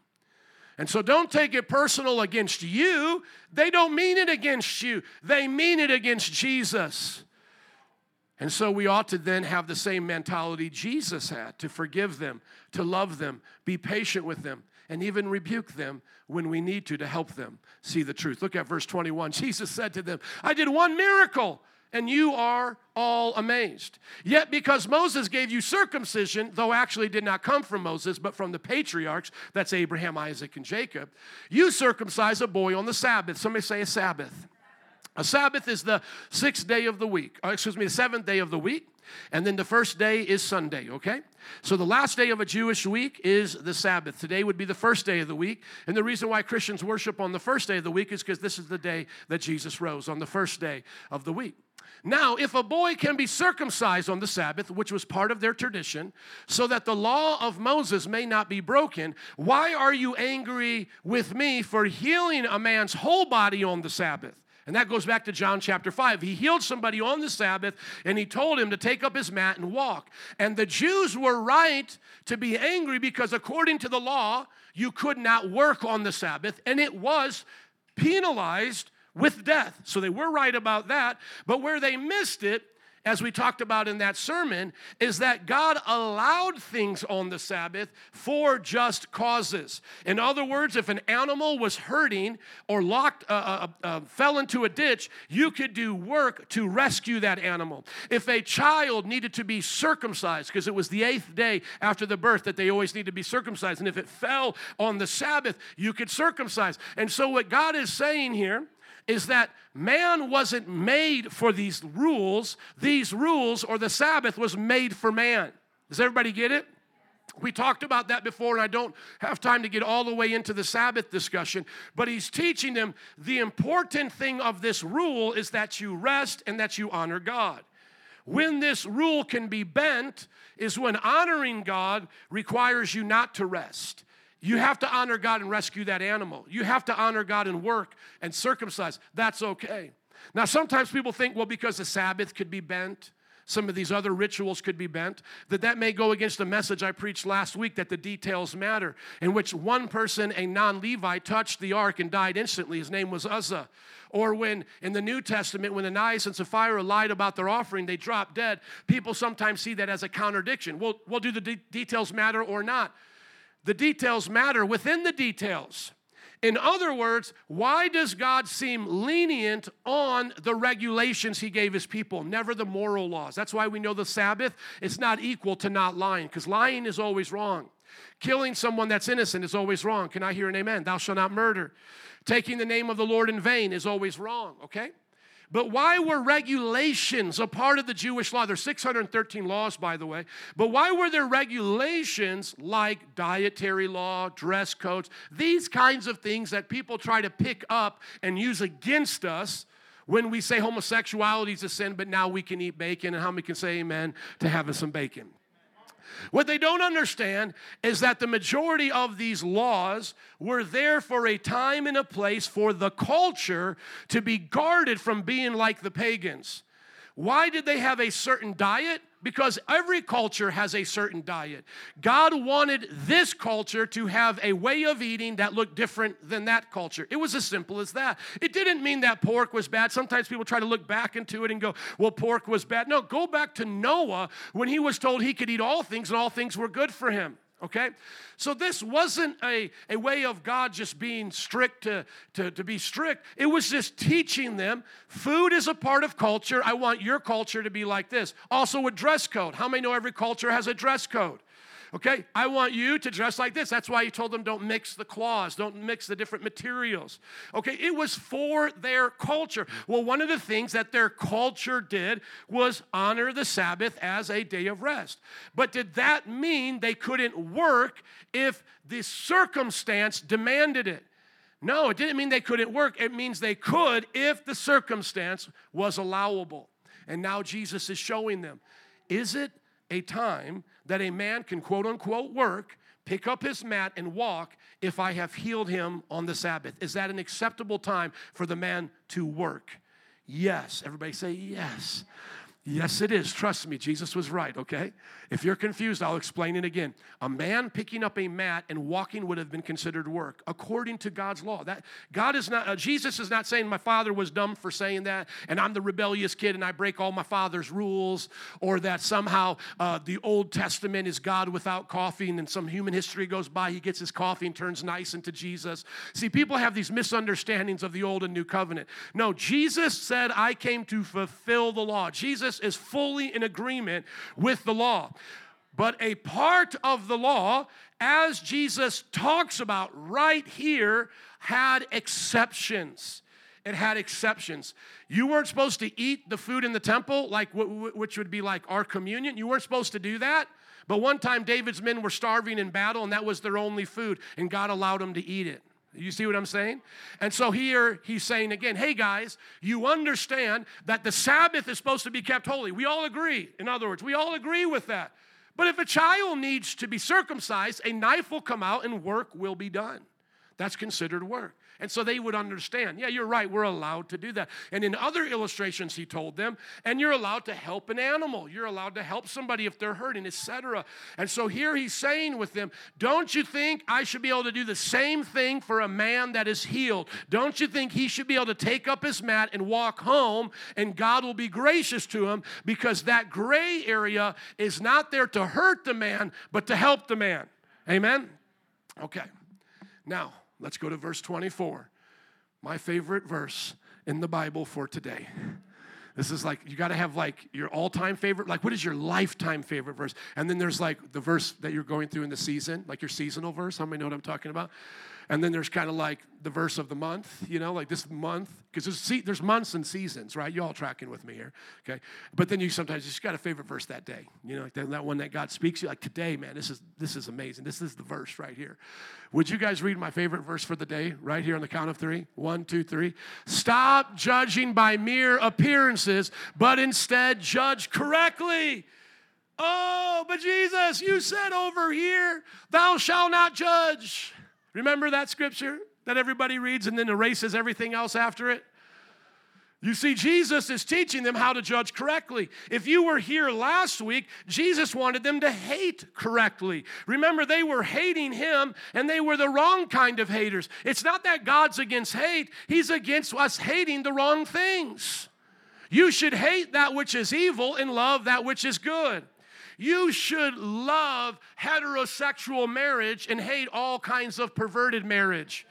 And so don't take it personal against you. They don't mean it against you, they mean it against Jesus. And so we ought to then have the same mentality Jesus had to forgive them, to love them, be patient with them, and even rebuke them when we need to to help them see the truth. Look at verse 21. Jesus said to them, I did one miracle and you are all amazed. Yet, because Moses gave you circumcision, though actually did not come from Moses, but from the patriarchs, that's Abraham, Isaac, and Jacob, you circumcise a boy on the Sabbath. Somebody say a Sabbath. A Sabbath is the sixth day of the week, uh, excuse me, the seventh day of the week. And then the first day is Sunday, okay? So the last day of a Jewish week is the Sabbath. Today would be the first day of the week. And the reason why Christians worship on the first day of the week is because this is the day that Jesus rose, on the first day of the week. Now, if a boy can be circumcised on the Sabbath, which was part of their tradition, so that the law of Moses may not be broken, why are you angry with me for healing a man's whole body on the Sabbath? And that goes back to John chapter 5. He healed somebody on the Sabbath and he told him to take up his mat and walk. And the Jews were right to be angry because, according to the law, you could not work on the Sabbath and it was penalized with death. So they were right about that. But where they missed it as we talked about in that sermon, is that God allowed things on the Sabbath for just causes. In other words, if an animal was hurting or locked, uh, uh, uh, fell into a ditch, you could do work to rescue that animal. If a child needed to be circumcised, because it was the eighth day after the birth that they always need to be circumcised, and if it fell on the Sabbath, you could circumcise. And so, what God is saying here is that man wasn't made for these rules. These rules, or the Sabbath, was made for man. Does everybody get it? We talked about that before, and I don't have time to get all the way into the Sabbath discussion, but he's teaching them the important thing of this rule is that you rest and that you honor God. When this rule can be bent is when honoring God requires you not to rest. You have to honor God and rescue that animal. You have to honor God and work and circumcise. That's okay. Now, sometimes people think, well, because the Sabbath could be bent, some of these other rituals could be bent, that that may go against the message I preached last week that the details matter, in which one person, a non Levite, touched the ark and died instantly. His name was Uzzah. Or when in the New Testament, when Ananias and Sapphira lied about their offering, they dropped dead. People sometimes see that as a contradiction. Well, well do the de- details matter or not? The details matter within the details. In other words, why does God seem lenient on the regulations He gave His people, never the moral laws? That's why we know the Sabbath is not equal to not lying, because lying is always wrong. Killing someone that's innocent is always wrong. Can I hear an amen? Thou shalt not murder. Taking the name of the Lord in vain is always wrong, okay? But why were regulations a part of the Jewish law? There's 613 laws, by the way. But why were there regulations like dietary law, dress codes, these kinds of things that people try to pick up and use against us? when we say homosexuality is a sin, but now we can eat bacon, and how many can say amen to having some bacon? What they don't understand is that the majority of these laws were there for a time and a place for the culture to be guarded from being like the pagans. Why did they have a certain diet? Because every culture has a certain diet. God wanted this culture to have a way of eating that looked different than that culture. It was as simple as that. It didn't mean that pork was bad. Sometimes people try to look back into it and go, well, pork was bad. No, go back to Noah when he was told he could eat all things and all things were good for him okay? So this wasn't a, a way of god just being strict to, to, to be strict. It was just teaching them food is a part of culture. I want your culture to be like this. Also a dress code. How many know every culture has a dress code Okay, I want you to dress like this. That's why he told them don't mix the cloths, don't mix the different materials. Okay, it was for their culture. Well, one of the things that their culture did was honor the Sabbath as a day of rest. But did that mean they couldn't work if the circumstance demanded it? No, it didn't mean they couldn't work. It means they could if the circumstance was allowable. And now Jesus is showing them is it a time that a man can quote unquote work, pick up his mat, and walk if I have healed him on the Sabbath? Is that an acceptable time for the man to work? Yes. Everybody say yes. Yes, it is. Trust me, Jesus was right, okay? If you're confused, I'll explain it again. A man picking up a mat and walking would have been considered work according to God's law. That God is not uh, Jesus is not saying my father was dumb for saying that and I'm the rebellious kid and I break all my father's rules or that somehow uh, the Old Testament is God without coffee and some human history goes by he gets his coffee and turns nice into Jesus. See, people have these misunderstandings of the old and new covenant. No, Jesus said I came to fulfill the law. Jesus is fully in agreement with the law. But a part of the law, as Jesus talks about right here, had exceptions. It had exceptions. You weren't supposed to eat the food in the temple, like which would be like our communion. You weren't supposed to do that. But one time, David's men were starving in battle, and that was their only food, and God allowed them to eat it. You see what I'm saying? And so here he's saying again, hey guys, you understand that the Sabbath is supposed to be kept holy. We all agree. In other words, we all agree with that. But if a child needs to be circumcised, a knife will come out and work will be done. That's considered work. And so they would understand, yeah, you're right, we're allowed to do that. And in other illustrations, he told them, and you're allowed to help an animal. You're allowed to help somebody if they're hurting, etc. And so here he's saying with them, don't you think I should be able to do the same thing for a man that is healed? Don't you think he should be able to take up his mat and walk home and God will be gracious to him because that gray area is not there to hurt the man, but to help the man? Amen? Okay. Now, Let's go to verse 24. My favorite verse in the Bible for today. This is like, you got to have like your all time favorite. Like, what is your lifetime favorite verse? And then there's like the verse that you're going through in the season, like your seasonal verse. How many know what I'm talking about? And then there's kind of like the verse of the month, you know, like this month, because there's, there's months and seasons, right? You all tracking with me here, okay? But then you sometimes you just got a favorite verse that day, you know, like that, that one that God speaks to you, like today, man, this is this is amazing. This is the verse right here. Would you guys read my favorite verse for the day, right here on the count of three? One, two, three. Stop judging by mere appearances, but instead judge correctly. Oh, but Jesus, you said over here, thou shalt not judge. Remember that scripture that everybody reads and then erases everything else after it? You see, Jesus is teaching them how to judge correctly. If you were here last week, Jesus wanted them to hate correctly. Remember, they were hating him and they were the wrong kind of haters. It's not that God's against hate, He's against us hating the wrong things. You should hate that which is evil and love that which is good. You should love heterosexual marriage and hate all kinds of perverted marriage.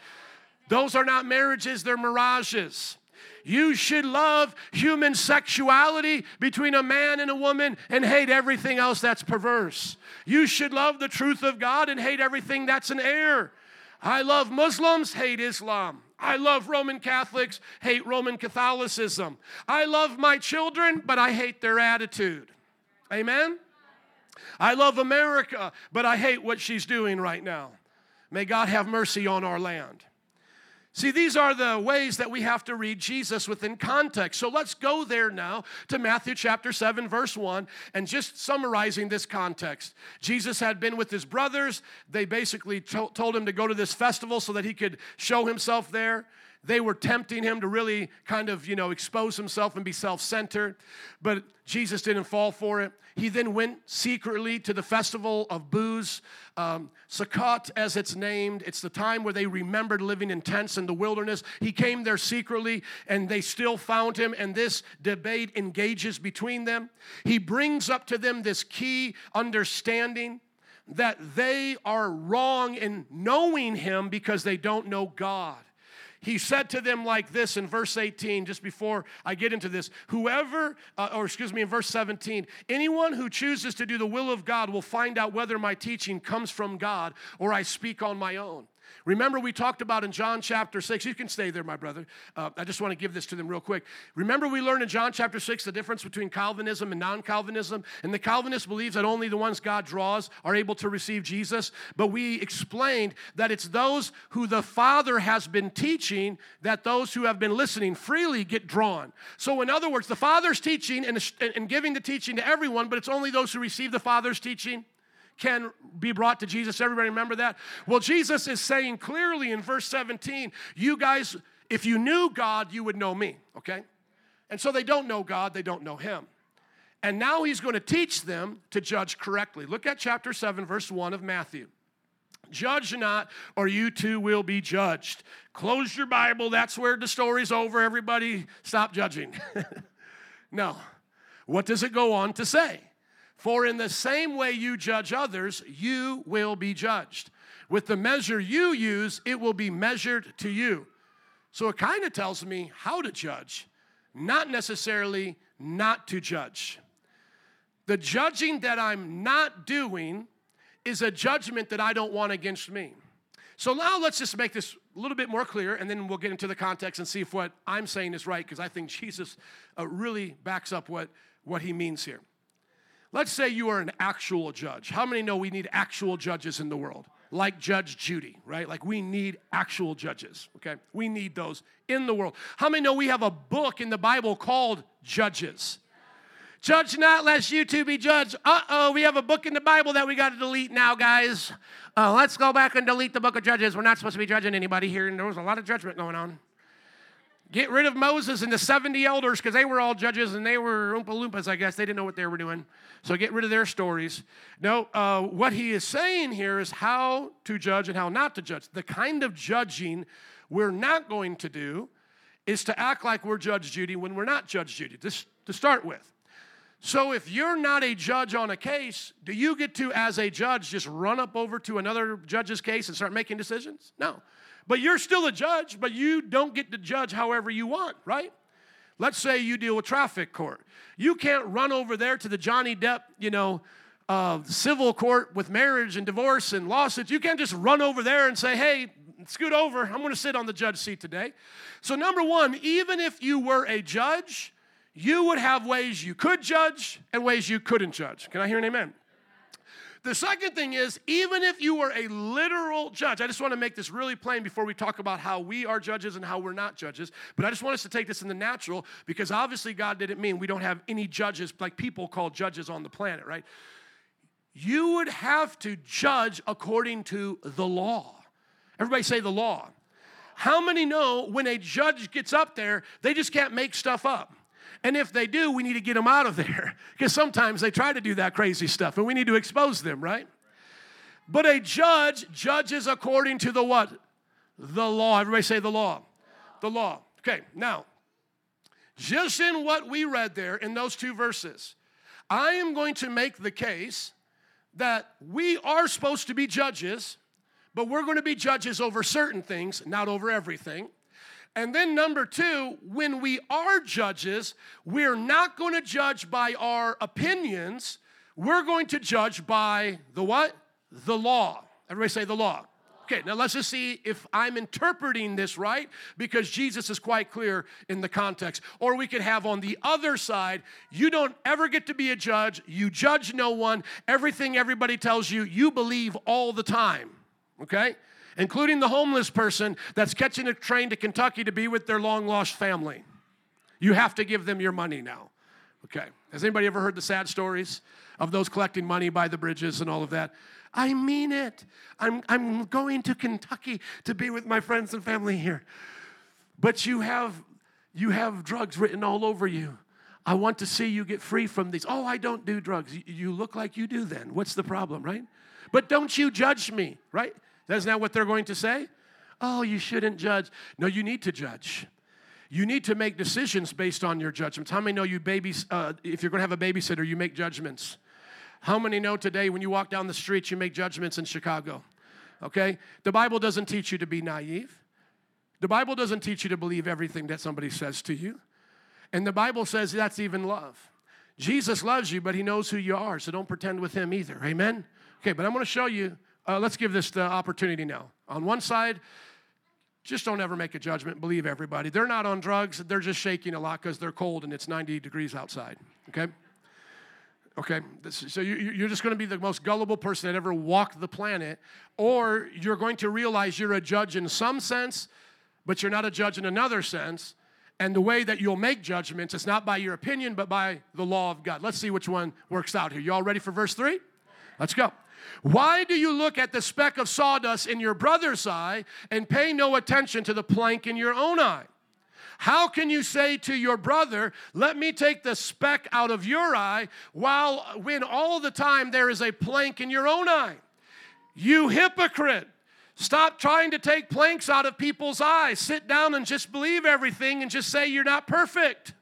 Those are not marriages, they're mirages. You should love human sexuality between a man and a woman and hate everything else that's perverse. You should love the truth of God and hate everything that's an error. I love Muslims, hate Islam. I love Roman Catholics, hate Roman Catholicism. I love my children, but I hate their attitude. Amen? I love America, but I hate what she's doing right now. May God have mercy on our land. See, these are the ways that we have to read Jesus within context. So let's go there now to Matthew chapter 7, verse 1, and just summarizing this context. Jesus had been with his brothers. They basically to- told him to go to this festival so that he could show himself there. They were tempting him to really kind of, you know, expose himself and be self centered, but Jesus didn't fall for it. He then went secretly to the festival of booths, um, Sukkot as it's named. It's the time where they remembered living in tents in the wilderness. He came there secretly and they still found him, and this debate engages between them. He brings up to them this key understanding that they are wrong in knowing him because they don't know God he said to them like this in verse 18, just before I get into this whoever, uh, or excuse me, in verse 17, anyone who chooses to do the will of God will find out whether my teaching comes from God or I speak on my own. Remember, we talked about in John chapter 6. You can stay there, my brother. Uh, I just want to give this to them real quick. Remember, we learned in John chapter 6 the difference between Calvinism and non Calvinism. And the Calvinist believes that only the ones God draws are able to receive Jesus. But we explained that it's those who the Father has been teaching that those who have been listening freely get drawn. So, in other words, the Father's teaching and, and giving the teaching to everyone, but it's only those who receive the Father's teaching can be brought to Jesus. Everybody remember that? Well, Jesus is saying clearly in verse 17, you guys, if you knew God, you would know me, okay? And so they don't know God, they don't know him. And now he's going to teach them to judge correctly. Look at chapter 7, verse 1 of Matthew. Judge not, or you too will be judged. Close your Bible. That's where the story's over. Everybody, stop judging. no. What does it go on to say? For in the same way you judge others, you will be judged. With the measure you use, it will be measured to you. So it kind of tells me how to judge, not necessarily not to judge. The judging that I'm not doing is a judgment that I don't want against me. So now let's just make this a little bit more clear, and then we'll get into the context and see if what I'm saying is right, because I think Jesus uh, really backs up what, what he means here. Let's say you are an actual judge. How many know we need actual judges in the world? Like Judge Judy, right? Like we need actual judges, okay? We need those in the world. How many know we have a book in the Bible called Judges? Judge not, lest you too be judged. Uh oh, we have a book in the Bible that we got to delete now, guys. Uh, let's go back and delete the book of Judges. We're not supposed to be judging anybody here, and there was a lot of judgment going on. Get rid of Moses and the 70 elders because they were all judges and they were Oompa Loompas, I guess. They didn't know what they were doing. So get rid of their stories. No, uh, what he is saying here is how to judge and how not to judge. The kind of judging we're not going to do is to act like we're Judge Judy when we're not Judge Judy, this, to start with. So if you're not a judge on a case, do you get to, as a judge, just run up over to another judge's case and start making decisions? No. But you're still a judge, but you don't get to judge however you want, right? Let's say you deal with traffic court. You can't run over there to the Johnny Depp, you know, uh, civil court with marriage and divorce and lawsuits. You can't just run over there and say, hey, scoot over. I'm going to sit on the judge seat today. So, number one, even if you were a judge, you would have ways you could judge and ways you couldn't judge. Can I hear an amen? The second thing is, even if you were a literal judge, I just want to make this really plain before we talk about how we are judges and how we're not judges. But I just want us to take this in the natural because obviously God didn't mean we don't have any judges like people called judges on the planet, right? You would have to judge according to the law. Everybody say the law. How many know when a judge gets up there, they just can't make stuff up? And if they do, we need to get them out of there because sometimes they try to do that crazy stuff and we need to expose them, right? But a judge judges according to the what? The law. Everybody say the law. The law. Okay, now, just in what we read there in those two verses, I am going to make the case that we are supposed to be judges, but we're going to be judges over certain things, not over everything. And then, number two, when we are judges, we're not going to judge by our opinions. We're going to judge by the what? The law. Everybody say the law. Okay, now let's just see if I'm interpreting this right because Jesus is quite clear in the context. Or we could have on the other side, you don't ever get to be a judge, you judge no one, everything everybody tells you, you believe all the time. Okay? Including the homeless person that's catching a train to Kentucky to be with their long lost family. You have to give them your money now. Okay. Has anybody ever heard the sad stories of those collecting money by the bridges and all of that? I mean it. I'm, I'm going to Kentucky to be with my friends and family here. But you have you have drugs written all over you. I want to see you get free from these. Oh, I don't do drugs. You look like you do then. What's the problem, right? But don't you judge me, right? Isn't that what they're going to say? Oh, you shouldn't judge. No, you need to judge. You need to make decisions based on your judgments. How many know you babies, uh, if you're going to have a babysitter, you make judgments? How many know today when you walk down the streets, you make judgments in Chicago? Okay? The Bible doesn't teach you to be naive. The Bible doesn't teach you to believe everything that somebody says to you. And the Bible says that's even love. Jesus loves you, but he knows who you are, so don't pretend with him either. Amen? Okay, but I'm going to show you. Uh, let's give this the opportunity now. On one side, just don't ever make a judgment. Believe everybody. They're not on drugs. They're just shaking a lot because they're cold and it's 90 degrees outside. Okay? Okay, this, so you, are just going to be the most gullible person that ever walked the planet, or you're going to realize you're a judge in some sense, but you're not a judge in another sense. And the way that you'll make judgments is not by your opinion, but by the law of God. Let's see which one works out here. You all ready for verse 3? Let's go. Why do you look at the speck of sawdust in your brother's eye and pay no attention to the plank in your own eye? How can you say to your brother, Let me take the speck out of your eye, while when all the time there is a plank in your own eye? You hypocrite. Stop trying to take planks out of people's eyes. Sit down and just believe everything and just say you're not perfect.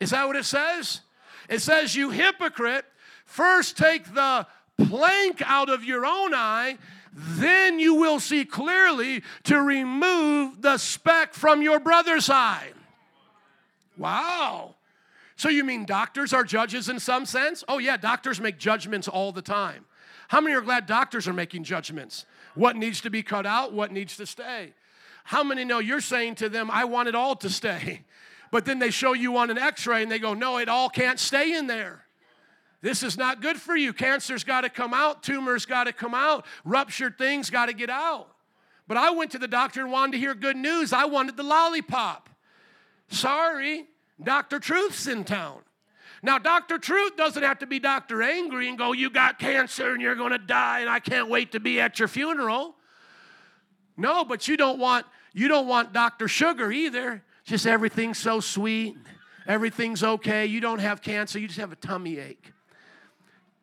Is that what it says? It says, You hypocrite, first take the plank out of your own eye, then you will see clearly to remove the speck from your brother's eye. Wow. So you mean doctors are judges in some sense? Oh, yeah, doctors make judgments all the time. How many are glad doctors are making judgments? What needs to be cut out? What needs to stay? How many know you're saying to them, I want it all to stay? But then they show you on an x ray and they go, No, it all can't stay in there. This is not good for you. Cancer's got to come out, tumors got to come out, ruptured things got to get out. But I went to the doctor and wanted to hear good news. I wanted the lollipop. Sorry, Dr. Truth's in town. Now, Dr. Truth doesn't have to be Dr. Angry and go, You got cancer and you're going to die and I can't wait to be at your funeral. No, but you don't want you don't want Dr. Sugar either. Just everything's so sweet. Everything's okay. You don't have cancer. You just have a tummy ache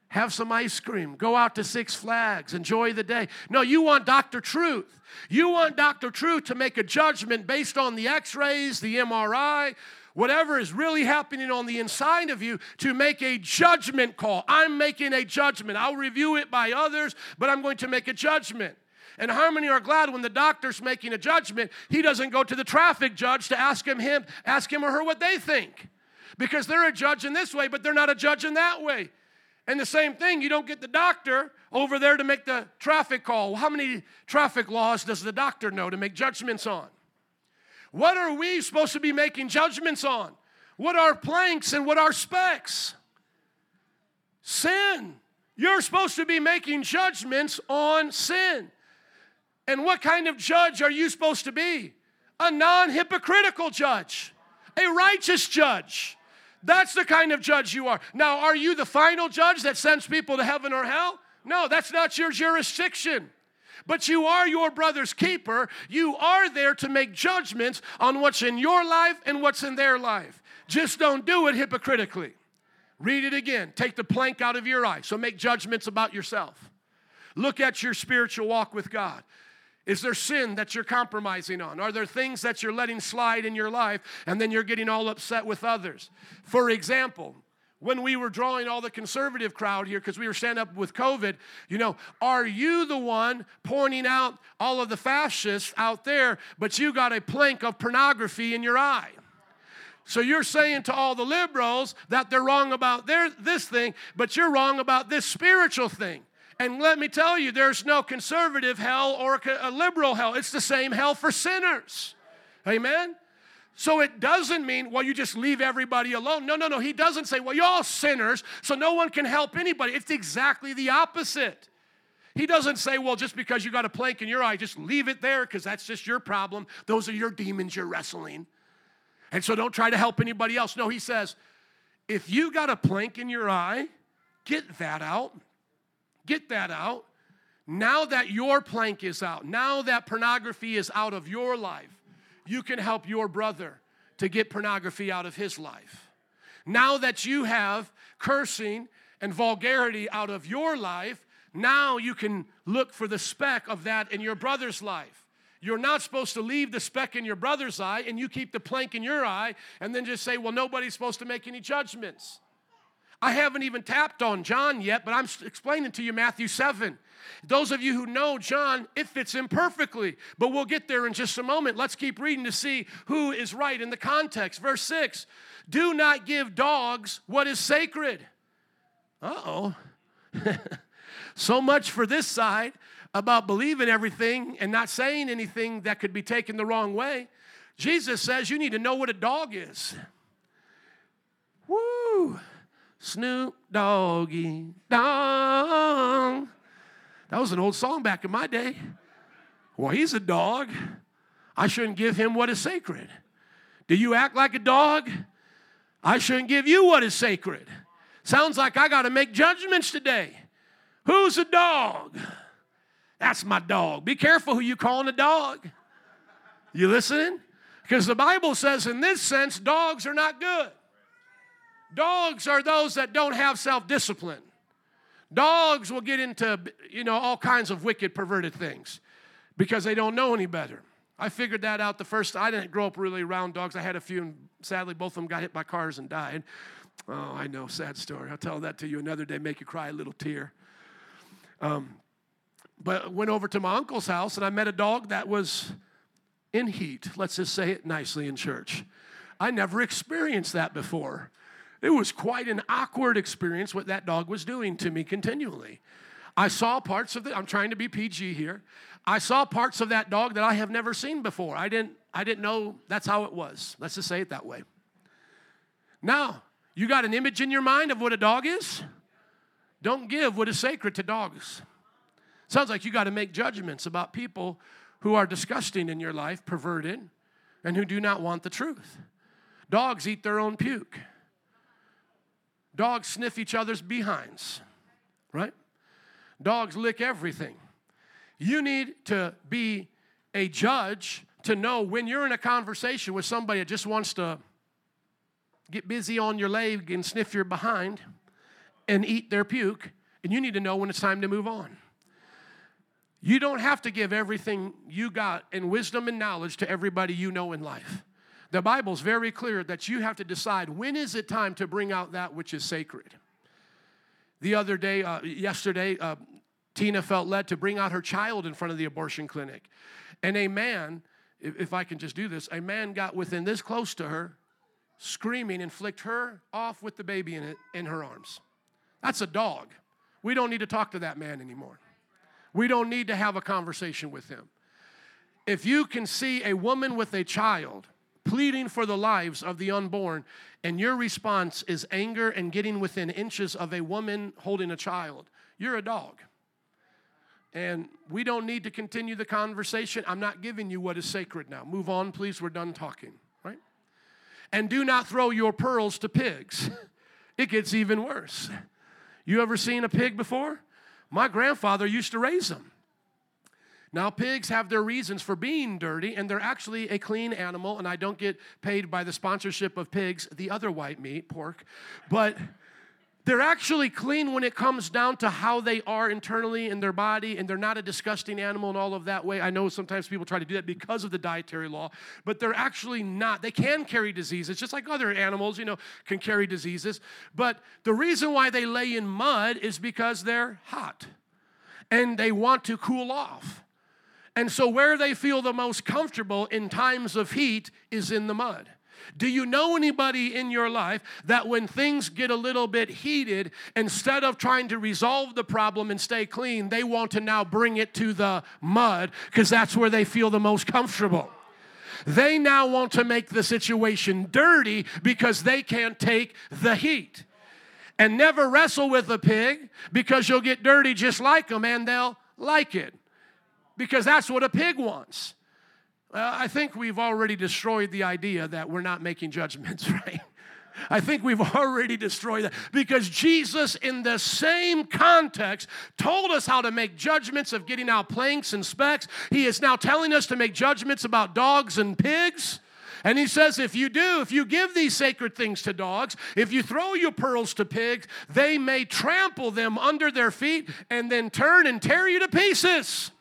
have some ice cream, go out to Six Flags, enjoy the day. No, you want Dr. Truth. You want Dr. Truth to make a judgment based on the x rays, the MRI, whatever is really happening on the inside of you to make a judgment call. I'm making a judgment. I'll review it by others, but I'm going to make a judgment. And how many are glad when the doctor's making a judgment, he doesn't go to the traffic judge to ask him, him, ask him or her what they think? Because they're a judge in this way, but they're not a judge in that way. And the same thing, you don't get the doctor over there to make the traffic call. How many traffic laws does the doctor know to make judgments on? What are we supposed to be making judgments on? What are planks and what are specks? Sin. You're supposed to be making judgments on sin. And what kind of judge are you supposed to be? A non hypocritical judge, a righteous judge. That's the kind of judge you are. Now, are you the final judge that sends people to heaven or hell? No, that's not your jurisdiction. But you are your brother's keeper. You are there to make judgments on what's in your life and what's in their life. Just don't do it hypocritically. Read it again. Take the plank out of your eye. So make judgments about yourself. Look at your spiritual walk with God. Is there sin that you're compromising on? Are there things that you're letting slide in your life and then you're getting all upset with others? For example, when we were drawing all the conservative crowd here because we were standing up with COVID, you know, are you the one pointing out all of the fascists out there, but you got a plank of pornography in your eye? So you're saying to all the liberals that they're wrong about their this thing, but you're wrong about this spiritual thing. And let me tell you, there's no conservative hell or a liberal hell. It's the same hell for sinners. Amen? So it doesn't mean, well, you just leave everybody alone. No, no, no. He doesn't say, well, you're all sinners, so no one can help anybody. It's exactly the opposite. He doesn't say, well, just because you got a plank in your eye, just leave it there because that's just your problem. Those are your demons you're wrestling. And so don't try to help anybody else. No, he says, if you got a plank in your eye, get that out. Get that out. Now that your plank is out, now that pornography is out of your life, you can help your brother to get pornography out of his life. Now that you have cursing and vulgarity out of your life, now you can look for the speck of that in your brother's life. You're not supposed to leave the speck in your brother's eye and you keep the plank in your eye and then just say, well, nobody's supposed to make any judgments. I haven't even tapped on John yet, but I'm explaining to you Matthew 7. Those of you who know John, it fits in perfectly, but we'll get there in just a moment. Let's keep reading to see who is right in the context. Verse 6 Do not give dogs what is sacred. Uh oh. so much for this side about believing everything and not saying anything that could be taken the wrong way. Jesus says you need to know what a dog is. Woo! Snoop Doggy Dogg. That was an old song back in my day. Well, he's a dog. I shouldn't give him what is sacred. Do you act like a dog? I shouldn't give you what is sacred. Sounds like I got to make judgments today. Who's a dog? That's my dog. Be careful who you calling a dog. You listening? Because the Bible says, in this sense, dogs are not good. Dogs are those that don't have self discipline. Dogs will get into, you know, all kinds of wicked, perverted things because they don't know any better. I figured that out the first I didn't grow up really around dogs. I had a few, and sadly, both of them got hit by cars and died. Oh, I know, sad story. I'll tell that to you another day, make you cry a little tear. Um, but went over to my uncle's house and I met a dog that was in heat. Let's just say it nicely in church. I never experienced that before. It was quite an awkward experience what that dog was doing to me continually. I saw parts of it, I'm trying to be PG here. I saw parts of that dog that I have never seen before. I didn't, I didn't know that's how it was. Let's just say it that way. Now, you got an image in your mind of what a dog is? Don't give what is sacred to dogs. Sounds like you got to make judgments about people who are disgusting in your life, perverted, and who do not want the truth. Dogs eat their own puke. Dogs sniff each other's behinds, right? Dogs lick everything. You need to be a judge to know when you're in a conversation with somebody that just wants to get busy on your leg and sniff your behind and eat their puke, and you need to know when it's time to move on. You don't have to give everything you got in wisdom and knowledge to everybody you know in life. The Bible's very clear that you have to decide when is it time to bring out that which is sacred. The other day, uh, yesterday, uh, Tina felt led to bring out her child in front of the abortion clinic. And a man, if, if I can just do this, a man got within this close to her, screaming, and flicked her off with the baby in, it, in her arms. That's a dog. We don't need to talk to that man anymore. We don't need to have a conversation with him. If you can see a woman with a child pleading for the lives of the unborn, and your response is anger and getting within inches of a woman holding a child, you're a dog. And we don't need to continue the conversation. I'm not giving you what is sacred now. Move on, please. We're done talking, right? And do not throw your pearls to pigs. It gets even worse. You ever seen a pig before? My grandfather used to raise them. Now, pigs have their reasons for being dirty, and they're actually a clean animal, and I don't get paid by the sponsorship of pigs, the other white meat, pork, but they're actually clean when it comes down to how they are internally in their body, and they're not a disgusting animal in all of that way. I know sometimes people try to do that because of the dietary law, but they're actually not. They can carry diseases, just like other animals, you know, can carry diseases. But the reason why they lay in mud is because they're hot and they want to cool off. And so, where they feel the most comfortable in times of heat is in the mud. Do you know anybody in your life that when things get a little bit heated, instead of trying to resolve the problem and stay clean, they want to now bring it to the mud because that's where they feel the most comfortable? They now want to make the situation dirty because they can't take the heat. And never wrestle with a pig because you'll get dirty just like them and they'll like it because that's what a pig wants. Uh, I think we've already destroyed the idea that we're not making judgments, right? I think we've already destroyed that because Jesus, in the same context, told us how to make judgments of getting out planks and specks. He is now telling us to make judgments about dogs and pigs. And he says, if you do, if you give these sacred things to dogs, if you throw your pearls to pigs, they may trample them under their feet and then turn and tear you to pieces.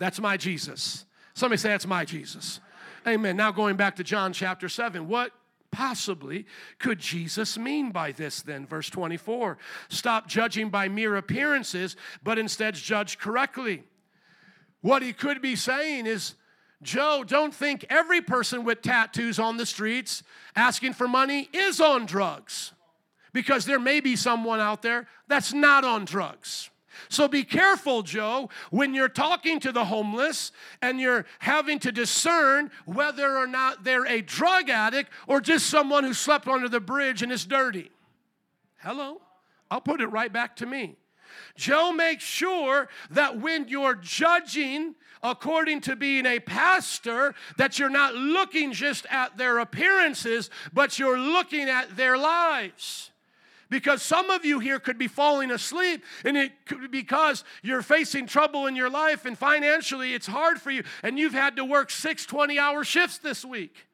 That's my Jesus. Somebody say, That's my Jesus. Amen. Now going back to John chapter 7. What possibly could Jesus mean by this then? Verse 24 Stop judging by mere appearances, but instead judge correctly. What he could be saying is, Joe, don't think every person with tattoos on the streets asking for money is on drugs. Because there may be someone out there that's not on drugs. So be careful, Joe, when you're talking to the homeless and you're having to discern whether or not they're a drug addict or just someone who slept under the bridge and is dirty. Hello? I'll put it right back to me. Joe, make sure that when you're judging according to being a pastor, that you're not looking just at their appearances, but you're looking at their lives. Because some of you here could be falling asleep, and it could be because you're facing trouble in your life, and financially it's hard for you, and you've had to work six 20 hour shifts this week.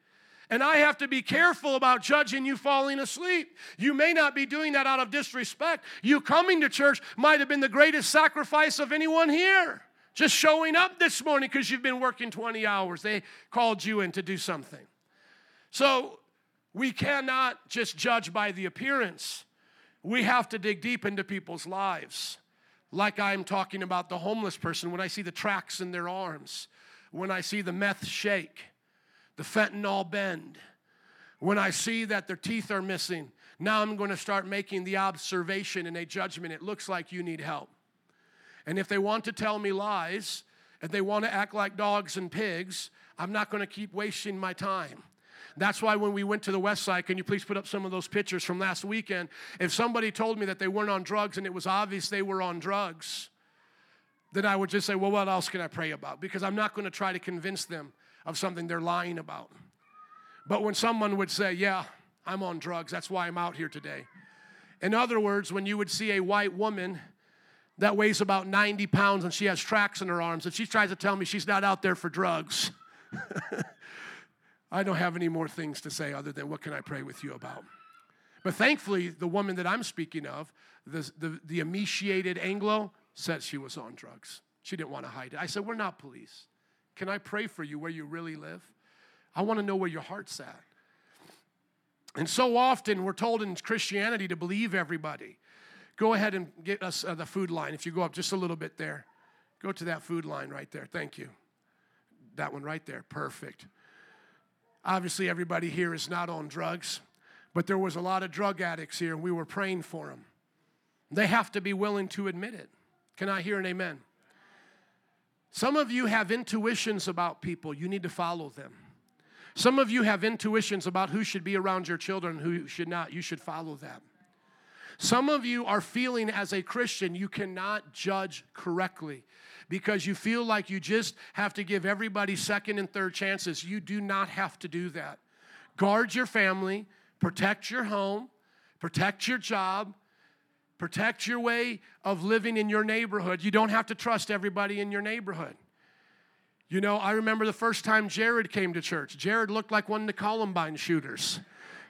And I have to be careful about judging you falling asleep. You may not be doing that out of disrespect. You coming to church might have been the greatest sacrifice of anyone here. Just showing up this morning because you've been working 20 hours. They called you in to do something. So we cannot just judge by the appearance. We have to dig deep into people's lives. Like I'm talking about the homeless person, when I see the tracks in their arms, when I see the meth shake, the fentanyl bend, when I see that their teeth are missing, now I'm going to start making the observation and a judgment. It looks like you need help. And if they want to tell me lies, and they want to act like dogs and pigs, I'm not going to keep wasting my time. That's why when we went to the west side, can you please put up some of those pictures from last weekend? If somebody told me that they weren't on drugs and it was obvious they were on drugs, then I would just say, well, what else can I pray about? Because I'm not going to try to convince them of something they're lying about. But when someone would say, yeah, I'm on drugs, that's why I'm out here today. In other words, when you would see a white woman that weighs about 90 pounds and she has tracks in her arms, and she tries to tell me she's not out there for drugs. I don't have any more things to say other than what can I pray with you about. But thankfully, the woman that I'm speaking of, the, the, the emaciated Anglo, said she was on drugs. She didn't want to hide it. I said, We're not police. Can I pray for you where you really live? I want to know where your heart's at. And so often we're told in Christianity to believe everybody. Go ahead and get us uh, the food line. If you go up just a little bit there, go to that food line right there. Thank you. That one right there. Perfect. Obviously, everybody here is not on drugs, but there was a lot of drug addicts here, and we were praying for them. They have to be willing to admit it. Can I hear an amen? Some of you have intuitions about people, you need to follow them. Some of you have intuitions about who should be around your children, who should not. You should follow them. Some of you are feeling as a Christian you cannot judge correctly because you feel like you just have to give everybody second and third chances. You do not have to do that. Guard your family, protect your home, protect your job, protect your way of living in your neighborhood. You don't have to trust everybody in your neighborhood. You know, I remember the first time Jared came to church. Jared looked like one of the Columbine shooters.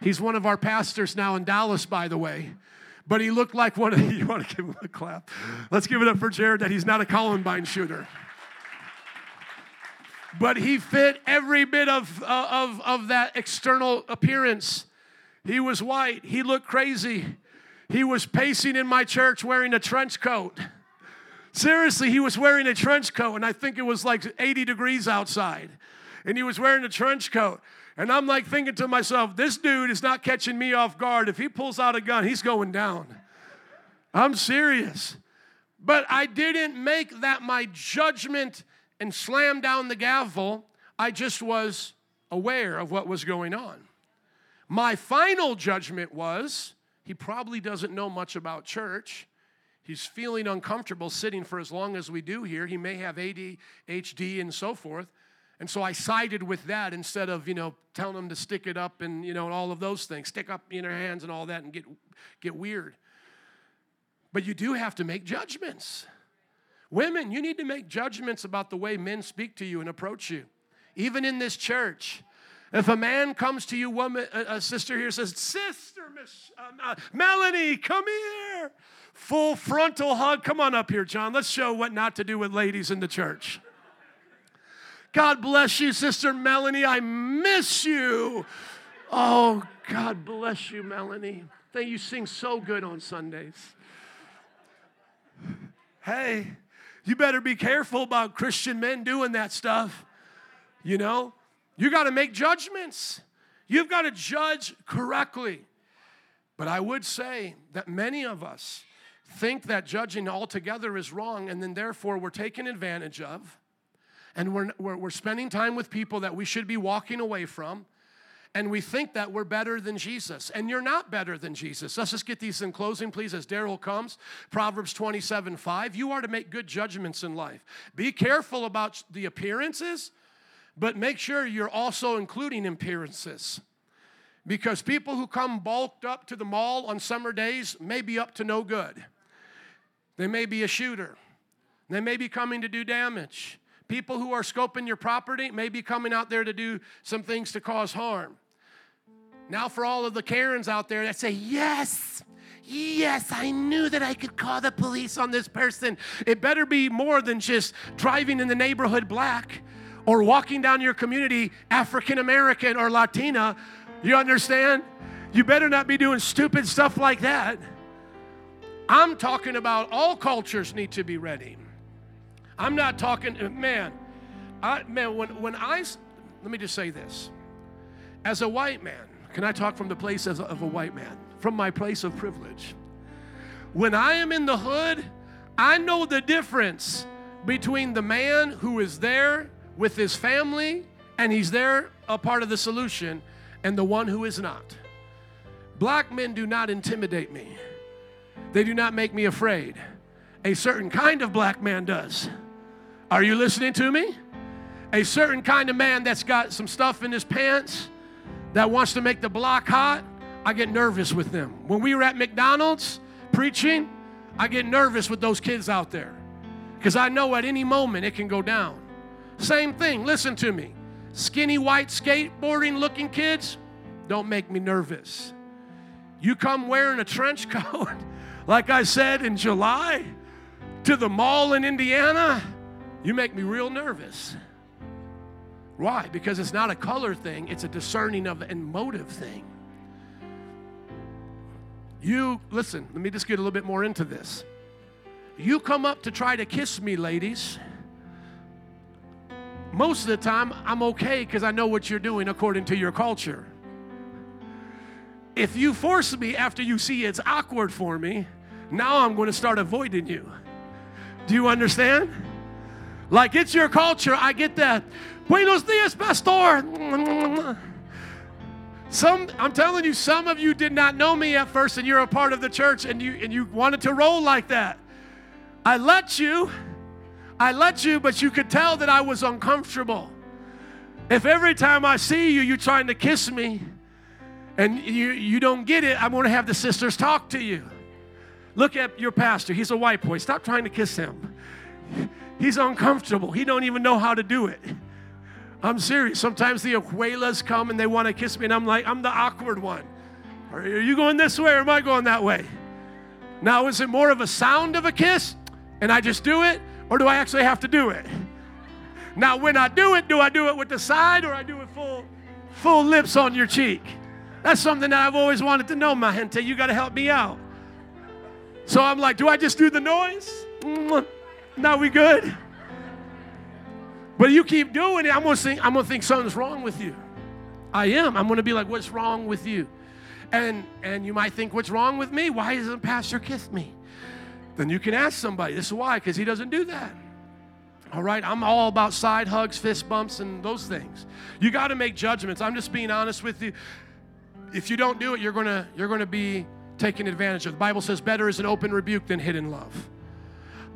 He's one of our pastors now in Dallas, by the way but he looked like one of the, you want to give him a clap? Let's give it up for Jared that he's not a Columbine shooter. But he fit every bit of, uh, of, of that external appearance. He was white. He looked crazy. He was pacing in my church wearing a trench coat. Seriously, he was wearing a trench coat, and I think it was like 80 degrees outside. And he was wearing a trench coat. And I'm like thinking to myself, this dude is not catching me off guard. If he pulls out a gun, he's going down. I'm serious. But I didn't make that my judgment and slam down the gavel. I just was aware of what was going on. My final judgment was he probably doesn't know much about church. he's feeling uncomfortable sitting for as long as we do here. He may have ADHD and so forth. And so I sided with that instead of, you know, telling them to stick it up and, you know, and all of those things, stick up in your hands and all that and get, get weird. But you do have to make judgments. Women, you need to make judgments about the way men speak to you and approach you. Even in this church, if a man comes to you, woman, a, sister here says, Sister Miss, um, uh, Melanie, come here. Full frontal hug. Come on up here, John. Let's show what not to do with ladies in the church. God bless you, Sister Melanie. I miss you. Oh, God bless you, Melanie. Thank you. Sing so good on Sundays. Hey, you better be careful about Christian men doing that stuff. You know, you got to make judgments. You've got to judge correctly. But I would say that many of us think that judging altogether is wrong, and then therefore we're taken advantage of and we're, we're, we're spending time with people that we should be walking away from and we think that we're better than Jesus. And you're not better than Jesus. Let's just get these in closing, please, as Daryl comes. Proverbs 27 5. You are to make good judgments in life. Be careful about the appearances, but make sure you're also including appearances. Because people who come bulked up to the mall on summer days may be up to no good. They may be a shooter, they may be coming to do damage. People who are scoping your property may be coming out there to do some things to cause harm. Now, for all of the Karens out there that say, Yes, yes, I knew that I could call the police on this person. It better be more than just driving in the neighborhood black or walking down your community African American or Latina. You understand? You better not be doing stupid stuff like that. I'm talking about all cultures need to be ready. I'm not talking, man, I, man, when, when I, let me just say this. As a white man, can I talk from the place of a white man? From my place of privilege. When I am in the hood, I know the difference between the man who is there with his family and he's there a part of the solution and the one who is not. Black men do not intimidate me, they do not make me afraid. A certain kind of black man does. Are you listening to me? A certain kind of man that's got some stuff in his pants that wants to make the block hot, I get nervous with them. When we were at McDonald's preaching, I get nervous with those kids out there because I know at any moment it can go down. Same thing, listen to me. Skinny white skateboarding looking kids don't make me nervous. You come wearing a trench coat, like I said in July, to the mall in Indiana you make me real nervous. Why? Because it's not a color thing, it's a discerning of and motive thing. You, listen, let me just get a little bit more into this. You come up to try to kiss me, ladies. Most of the time, I'm okay because I know what you're doing according to your culture. If you force me after you see it's awkward for me, now I'm going to start avoiding you. Do you understand? Like it's your culture, I get that. Buenos dias, pastor. Some, I'm telling you, some of you did not know me at first, and you're a part of the church, and you and you wanted to roll like that. I let you, I let you, but you could tell that I was uncomfortable. If every time I see you, you're trying to kiss me, and you you don't get it, I'm going to have the sisters talk to you. Look at your pastor; he's a white boy. Stop trying to kiss him. He's uncomfortable. He don't even know how to do it. I'm serious. Sometimes the abuelas come and they want to kiss me, and I'm like, I'm the awkward one. Are you going this way or am I going that way? Now, is it more of a sound of a kiss and I just do it, or do I actually have to do it? Now, when I do it, do I do it with the side or I do it full, full lips on your cheek? That's something that I've always wanted to know, my gente. You got to help me out. So I'm like, do I just do the noise? Now we good? But you keep doing it, I'm gonna think, I'm gonna think something's wrong with you. I am. I'm gonna be like, what's wrong with you? And and you might think, what's wrong with me? Why doesn't Pastor kiss me? Then you can ask somebody. This is why, because he doesn't do that. All right, I'm all about side hugs, fist bumps, and those things. You got to make judgments. I'm just being honest with you. If you don't do it, you're gonna you're gonna be taken advantage of. The Bible says, better is an open rebuke than hidden love.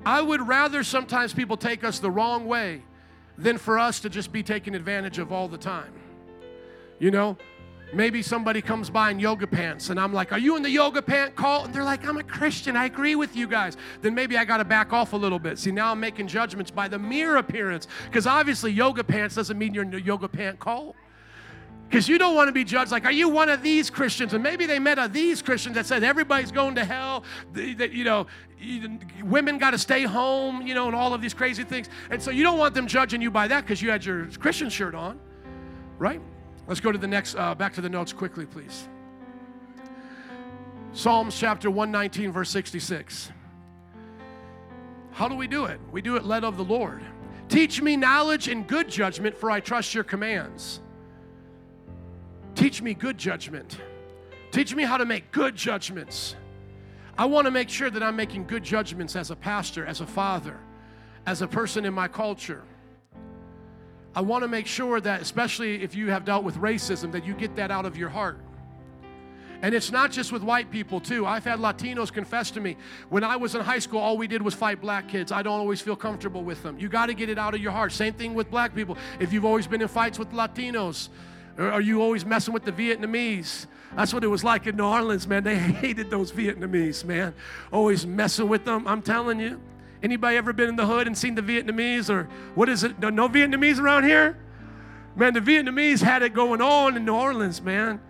I would rather sometimes people take us the wrong way than for us to just be taken advantage of all the time. You know, maybe somebody comes by in yoga pants and I'm like, Are you in the yoga pant cult? And they're like, I'm a Christian. I agree with you guys. Then maybe I got to back off a little bit. See, now I'm making judgments by the mere appearance because obviously yoga pants doesn't mean you're in the yoga pant cult. Because you don't want to be judged like, are you one of these Christians? And maybe they met a these Christians that said everybody's going to hell, that, you know, women got to stay home, you know, and all of these crazy things. And so you don't want them judging you by that because you had your Christian shirt on, right? Let's go to the next, uh, back to the notes quickly, please. Psalms chapter 119, verse 66. How do we do it? We do it led of the Lord. Teach me knowledge and good judgment, for I trust your commands. Teach me good judgment. Teach me how to make good judgments. I want to make sure that I'm making good judgments as a pastor, as a father, as a person in my culture. I want to make sure that, especially if you have dealt with racism, that you get that out of your heart. And it's not just with white people, too. I've had Latinos confess to me when I was in high school, all we did was fight black kids. I don't always feel comfortable with them. You got to get it out of your heart. Same thing with black people. If you've always been in fights with Latinos, are you always messing with the Vietnamese? That's what it was like in New Orleans, man. They hated those Vietnamese, man. Always messing with them. I'm telling you. Anybody ever been in the hood and seen the Vietnamese or what is it? No, no Vietnamese around here? Man, the Vietnamese had it going on in New Orleans, man.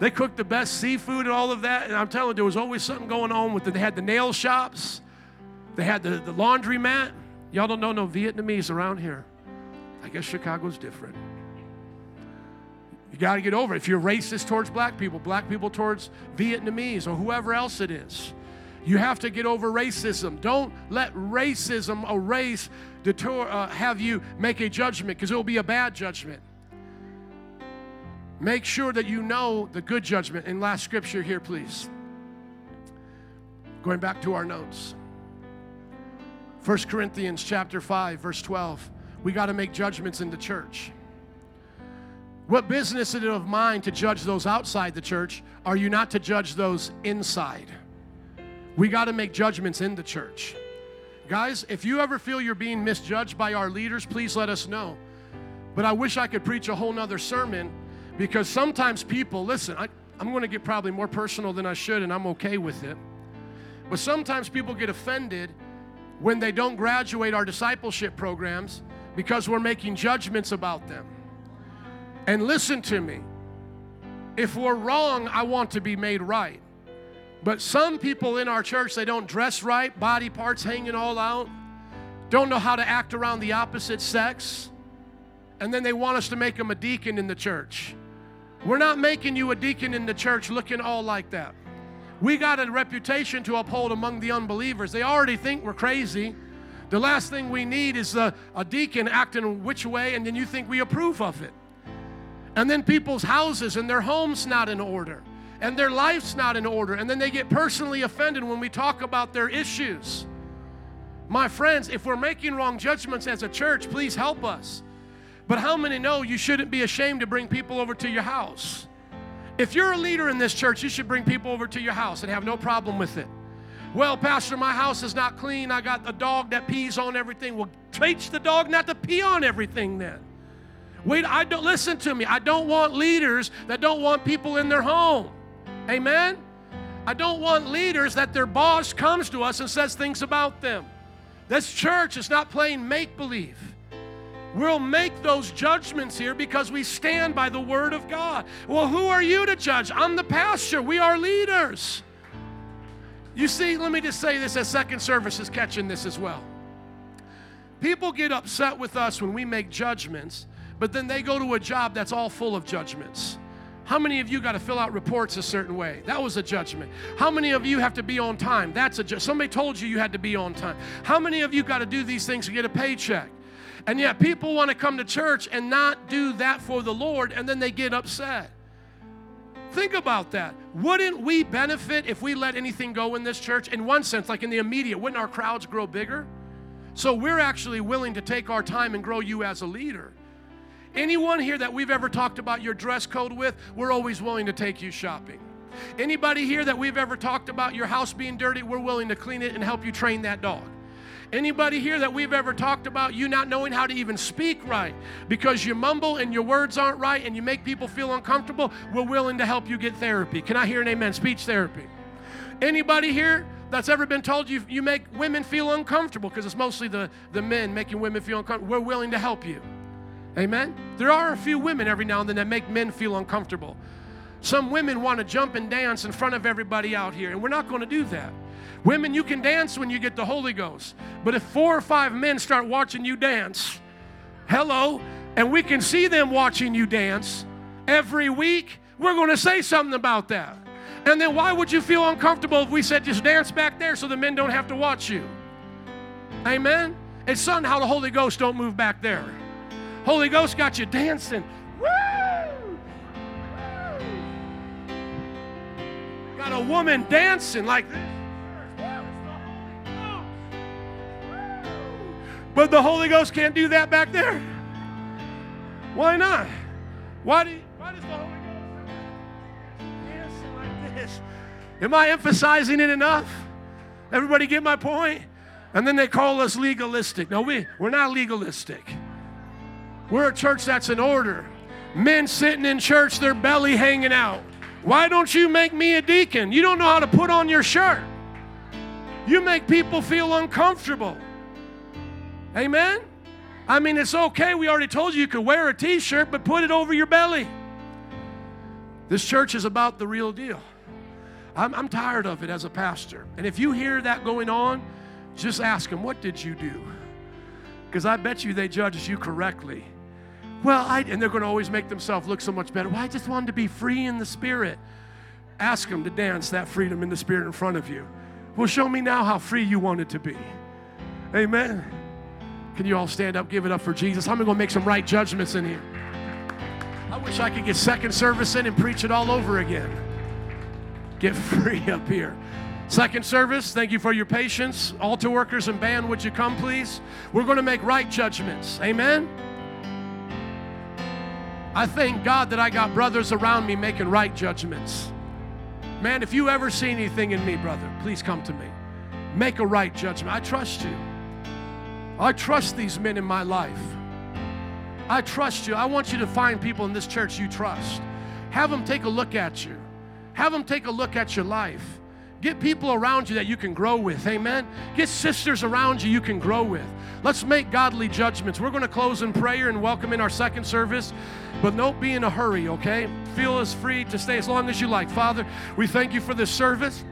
They cooked the best seafood and all of that. And I'm telling you, there was always something going on with it. They had the nail shops, they had the, the laundry mat. Y'all don't know no Vietnamese around here. I guess Chicago's different. You got to get over it. If you're racist towards black people, black people towards Vietnamese, or whoever else it is, you have to get over racism. Don't let racism a race deter, uh, have you make a judgment because it will be a bad judgment. Make sure that you know the good judgment. And last scripture here, please. Going back to our notes. 1 Corinthians chapter 5, verse 12. We got to make judgments in the church. What business is it of mine to judge those outside the church? Are you not to judge those inside? We got to make judgments in the church. Guys, if you ever feel you're being misjudged by our leaders, please let us know. But I wish I could preach a whole nother sermon because sometimes people, listen, I, I'm going to get probably more personal than I should, and I'm okay with it. But sometimes people get offended when they don't graduate our discipleship programs because we're making judgments about them. And listen to me. If we're wrong, I want to be made right. But some people in our church, they don't dress right, body parts hanging all out, don't know how to act around the opposite sex, and then they want us to make them a deacon in the church. We're not making you a deacon in the church looking all like that. We got a reputation to uphold among the unbelievers. They already think we're crazy. The last thing we need is a, a deacon acting which way, and then you think we approve of it. And then people's houses and their homes not in order. And their life's not in order. And then they get personally offended when we talk about their issues. My friends, if we're making wrong judgments as a church, please help us. But how many know you shouldn't be ashamed to bring people over to your house? If you're a leader in this church, you should bring people over to your house and have no problem with it. Well, Pastor, my house is not clean. I got a dog that pees on everything. Well, teach the dog not to pee on everything then. Wait, I don't listen to me. I don't want leaders that don't want people in their home. Amen. I don't want leaders that their boss comes to us and says things about them. This church is not playing make believe. We'll make those judgments here because we stand by the word of God. Well, who are you to judge? I'm the pastor. We are leaders. You see, let me just say this as second service is catching this as well. People get upset with us when we make judgments but then they go to a job that's all full of judgments. How many of you got to fill out reports a certain way? That was a judgment. How many of you have to be on time? That's a ju- somebody told you you had to be on time. How many of you got to do these things to get a paycheck? And yet people want to come to church and not do that for the Lord and then they get upset. Think about that. Wouldn't we benefit if we let anything go in this church? In one sense, like in the immediate, wouldn't our crowds grow bigger? So we're actually willing to take our time and grow you as a leader. Anyone here that we've ever talked about your dress code with, we're always willing to take you shopping. Anybody here that we've ever talked about your house being dirty, we're willing to clean it and help you train that dog. Anybody here that we've ever talked about you not knowing how to even speak right because you mumble and your words aren't right and you make people feel uncomfortable, we're willing to help you get therapy. Can I hear an amen? Speech therapy. Anybody here that's ever been told you you make women feel uncomfortable because it's mostly the, the men making women feel uncomfortable. We're willing to help you. Amen? There are a few women every now and then that make men feel uncomfortable. Some women want to jump and dance in front of everybody out here, and we're not going to do that. Women, you can dance when you get the Holy Ghost. But if four or five men start watching you dance, hello, and we can see them watching you dance every week, we're going to say something about that. And then why would you feel uncomfortable if we said just dance back there so the men don't have to watch you? Amen? It's something how the Holy Ghost don't move back there. Holy Ghost got you dancing. Woo! Got a woman dancing like this. But the Holy Ghost can't do that back there. Why not? Why, do, why does the Holy Ghost dancing like this? Am I emphasizing it enough? Everybody get my point? And then they call us legalistic. No, we, we're not legalistic. We're a church that's in order. Men sitting in church, their belly hanging out. Why don't you make me a deacon? You don't know how to put on your shirt. You make people feel uncomfortable. Amen? I mean, it's okay. We already told you you could wear a t shirt, but put it over your belly. This church is about the real deal. I'm, I'm, tired of it as a pastor. And if you hear that going on, just ask them, What did you do? Because I bet you they judged you correctly. Well, I, and they're going to always make themselves look so much better. Well, I just wanted to be free in the spirit. Ask them to dance that freedom in the spirit in front of you. Well, show me now how free you wanted to be. Amen. Can you all stand up, give it up for Jesus? I'm going to make some right judgments in here. I wish I could get second service in and preach it all over again. Get free up here. Second service, thank you for your patience. Altar workers and band, would you come, please? We're going to make right judgments. Amen. I thank God that I got brothers around me making right judgments. Man, if you ever see anything in me, brother, please come to me. Make a right judgment. I trust you. I trust these men in my life. I trust you. I want you to find people in this church you trust. Have them take a look at you. Have them take a look at your life. Get people around you that you can grow with. Amen. Get sisters around you you can grow with. Let's make godly judgments. We're going to close in prayer and welcome in our second service, but don't be in a hurry, okay? Feel as free to stay as long as you like. Father, we thank you for this service.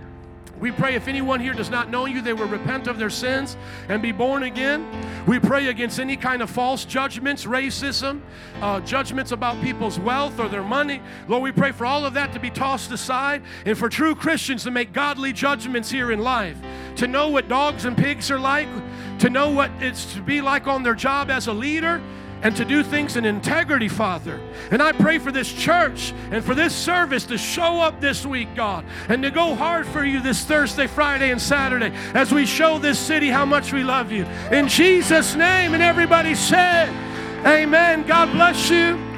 We pray if anyone here does not know you, they will repent of their sins and be born again. We pray against any kind of false judgments, racism, uh, judgments about people's wealth or their money. Lord, we pray for all of that to be tossed aside and for true Christians to make godly judgments here in life, to know what dogs and pigs are like, to know what it's to be like on their job as a leader and to do things in integrity, Father. And I pray for this church and for this service to show up this week, God, and to go hard for you this Thursday, Friday, and Saturday as we show this city how much we love you. In Jesus' name, and everybody said, Amen. God bless you.